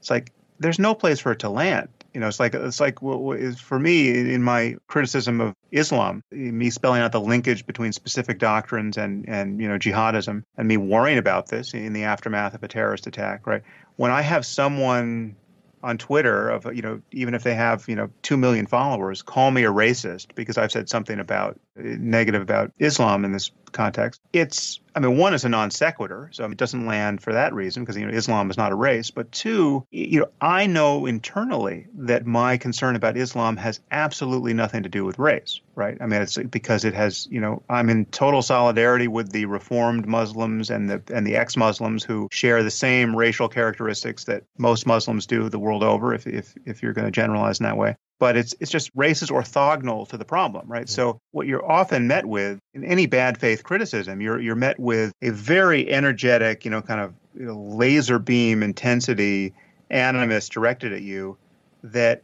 it's like there's no place for it to land. You know, it's like it's like for me in my criticism of Islam, me spelling out the linkage between specific doctrines and and you know jihadism, and me worrying about this in the aftermath of a terrorist attack. Right when I have someone on Twitter of you know even if they have you know two million followers, call me a racist because I've said something about negative about Islam in this context. It's I mean one is a non sequitur, so it doesn't land for that reason because you know Islam is not a race. But two, you know I know internally that my concern about Islam has absolutely nothing to do with race, right? I mean it's because it has you know I'm in total solidarity with the reformed Muslims and the and the ex-Muslims who share the same racial characteristics that most Muslims do the world over. If if if you're going to generalize in that way but it's it's just race is orthogonal to the problem, right? So what you're often met with in any bad faith criticism, you're you're met with a very energetic, you know, kind of you know, laser beam intensity animus directed at you that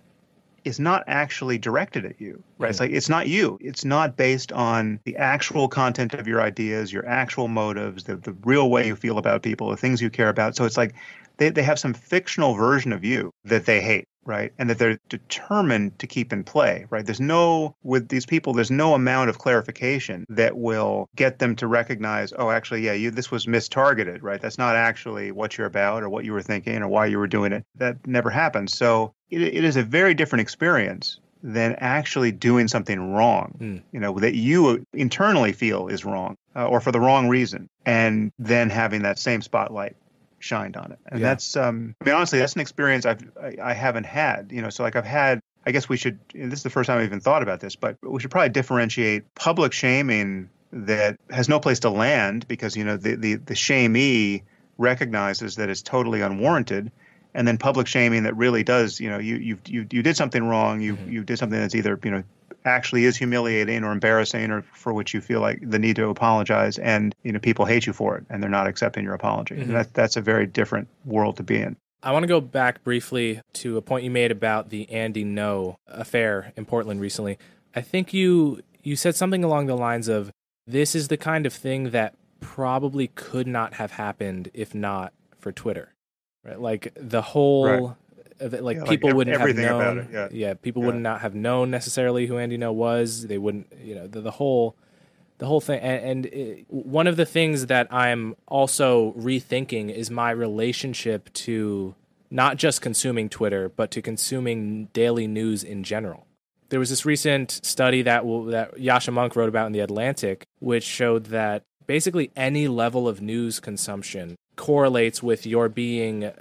is not actually directed at you, right? It's like it's not you. It's not based on the actual content of your ideas, your actual motives, the the real way you feel about people, the things you care about. So it's like they, they have some fictional version of you that they hate right? And that they're determined to keep in play, right? There's no, with these people, there's no amount of clarification that will get them to recognize, oh, actually, yeah, you, this was mistargeted, right? That's not actually what you're about or what you were thinking or why you were doing it. That never happens. So it, it is a very different experience than actually doing something wrong, mm. you know, that you internally feel is wrong uh, or for the wrong reason, and then having that same spotlight shined on it. And yeah. that's, um, I mean, honestly, that's an experience I've, I, I haven't had, you know, so like I've had, I guess we should, this is the first time I've even thought about this, but we should probably differentiate public shaming that has no place to land because, you know, the, the, the shamee recognizes that it's totally unwarranted and then public shaming that really does, you know, you you you, you did something wrong, you mm-hmm. you did something that's either you know actually is humiliating or embarrassing or for which you feel like the need to apologize and you know people hate you for it and they're not accepting your apology mm-hmm. that, that's a very different world to be in I want to go back briefly to a point you made about the Andy Ngo affair in Portland recently. I think you you said something along the lines of this is the kind of thing that probably could not have happened if not for Twitter. Right? Like the whole right like yeah, people like wouldn't have known. Yeah. yeah. people yeah. would not have known necessarily who Andy Ngo was. They wouldn't, you know, the, the whole, the whole thing. And, and it, one of the things that I'm also rethinking is my relationship to not just consuming Twitter, but to consuming daily news in general. There was this recent study that that Yascha Mounk wrote about in the Atlantic, which showed that basically any level of news consumption correlates with your being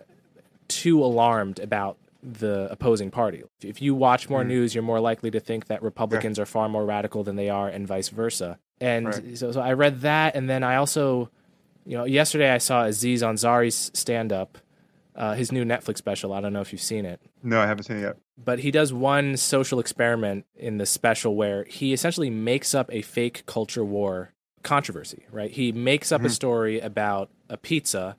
too alarmed about the opposing party. If you watch more mm. news, you're more likely to think that Republicans yeah. are far more radical than they are, and vice versa. And right. so, so I read that, and then I also, you know, yesterday I saw Aziz Ansari's stand up, uh, his new Netflix special. I don't know if you've seen it. No, I haven't seen it yet. But he does one social experiment in the special where he essentially makes up a fake culture war controversy, right? He makes up mm-hmm. a story about a pizza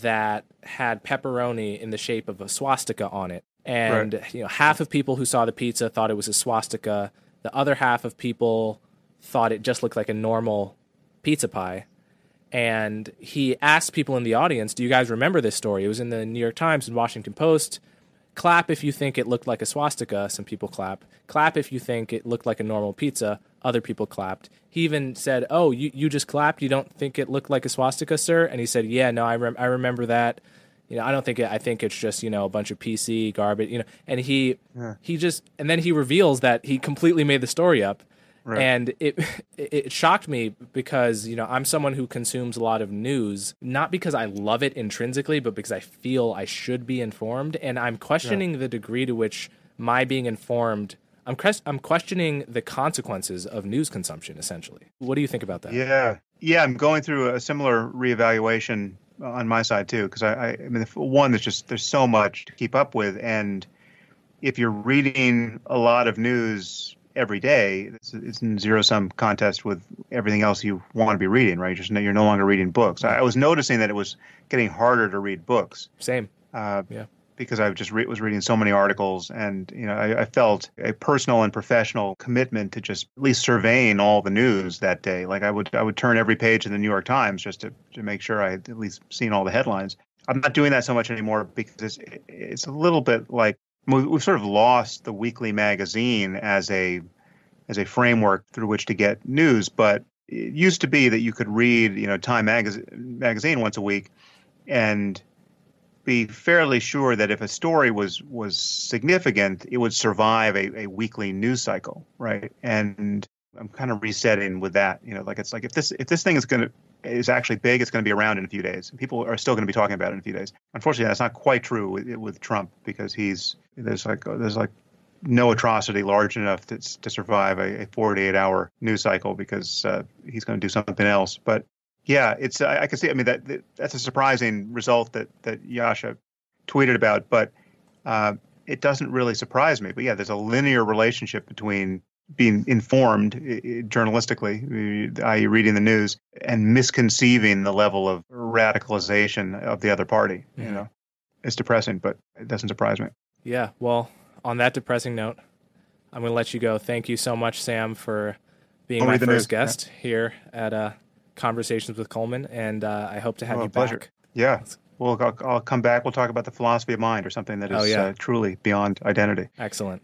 that had pepperoni in the shape of a swastika on it. And right. you know, half of people who saw the pizza thought it was a swastika. The other half of people thought it just looked like a normal pizza pie. And he asked people in the audience, "Do you guys remember this story?" It was in the New York Times and Washington Post. Clap if you think it looked like a swastika. Some people clap. Clap if you think it looked like a normal pizza. Other people clapped. He even said, "Oh, you, you just clapped. You don't think it looked like a swastika, sir?" And he said, "Yeah, no, I rem- I remember that. You know, I don't think it, I think it's just you know a bunch of PC garbage. You know." And he yeah. he just and then he reveals that he completely made the story up Right. And it it shocked me because you know I'm someone who consumes a lot of news not because I love it intrinsically, but because I feel I should be informed, and I'm questioning yeah. the degree to which my being informed. I'm I'm questioning the consequences of news consumption. Essentially, what do you think about that? Yeah, yeah, I'm going through a similar reevaluation on my side too because I, I, I mean one there's just there's so much to keep up with and if you're reading a lot of news every day. It's, it's in zero sum contest with everything else you want to be reading, right? You're, Just you're no longer reading books. I, I was noticing that it was getting harder to read books. Same. Uh, yeah. Because I just re- was reading so many articles, and you know, I, I, felt a personal and professional commitment to just at least surveying all the news that day. Like I would, I would turn every page in the New York Times just to, to make sure I had at least seen all the headlines. I'm not doing that so much anymore because it's, it's a little bit like we've sort of lost the weekly magazine as a as a framework through which to get news. But it used to be that you could read, you know, Time magazine, magazine once a week, and be fairly sure that if a story was was significant, it would survive a, a weekly news cycle, right? And I'm kind of resetting with that. You know, like it's like if this if this thing is going to is actually big, it's going to be around in a few days. People are still going to be talking about it in a few days. Unfortunately, that's not quite true with, with Trump because he's there's like there's like no atrocity large enough to, to survive a, a 48 hour news cycle because uh, he's going to do something else. But yeah, it's I, I can see. I mean that, that, that's a surprising result that that Yascha tweeted about, but uh, it doesn't really surprise me. But yeah, there's a linear relationship between being informed journalistically, i.e., reading the news, and misconceiving the level of radicalization of the other party. You know, it's depressing, but it doesn't surprise me. Yeah, well, on that depressing note, I'm going to let you go. Thank you so much, Sam, for being I'll my first news. guest yeah. here at uh, Conversations with Coleman, and uh, I hope to have oh, you pleasure. back. Yeah. Well, I'll, I'll, come back. We'll talk about the philosophy of mind or something that oh, oh, yeah. uh, truly beyond identity. Excellent.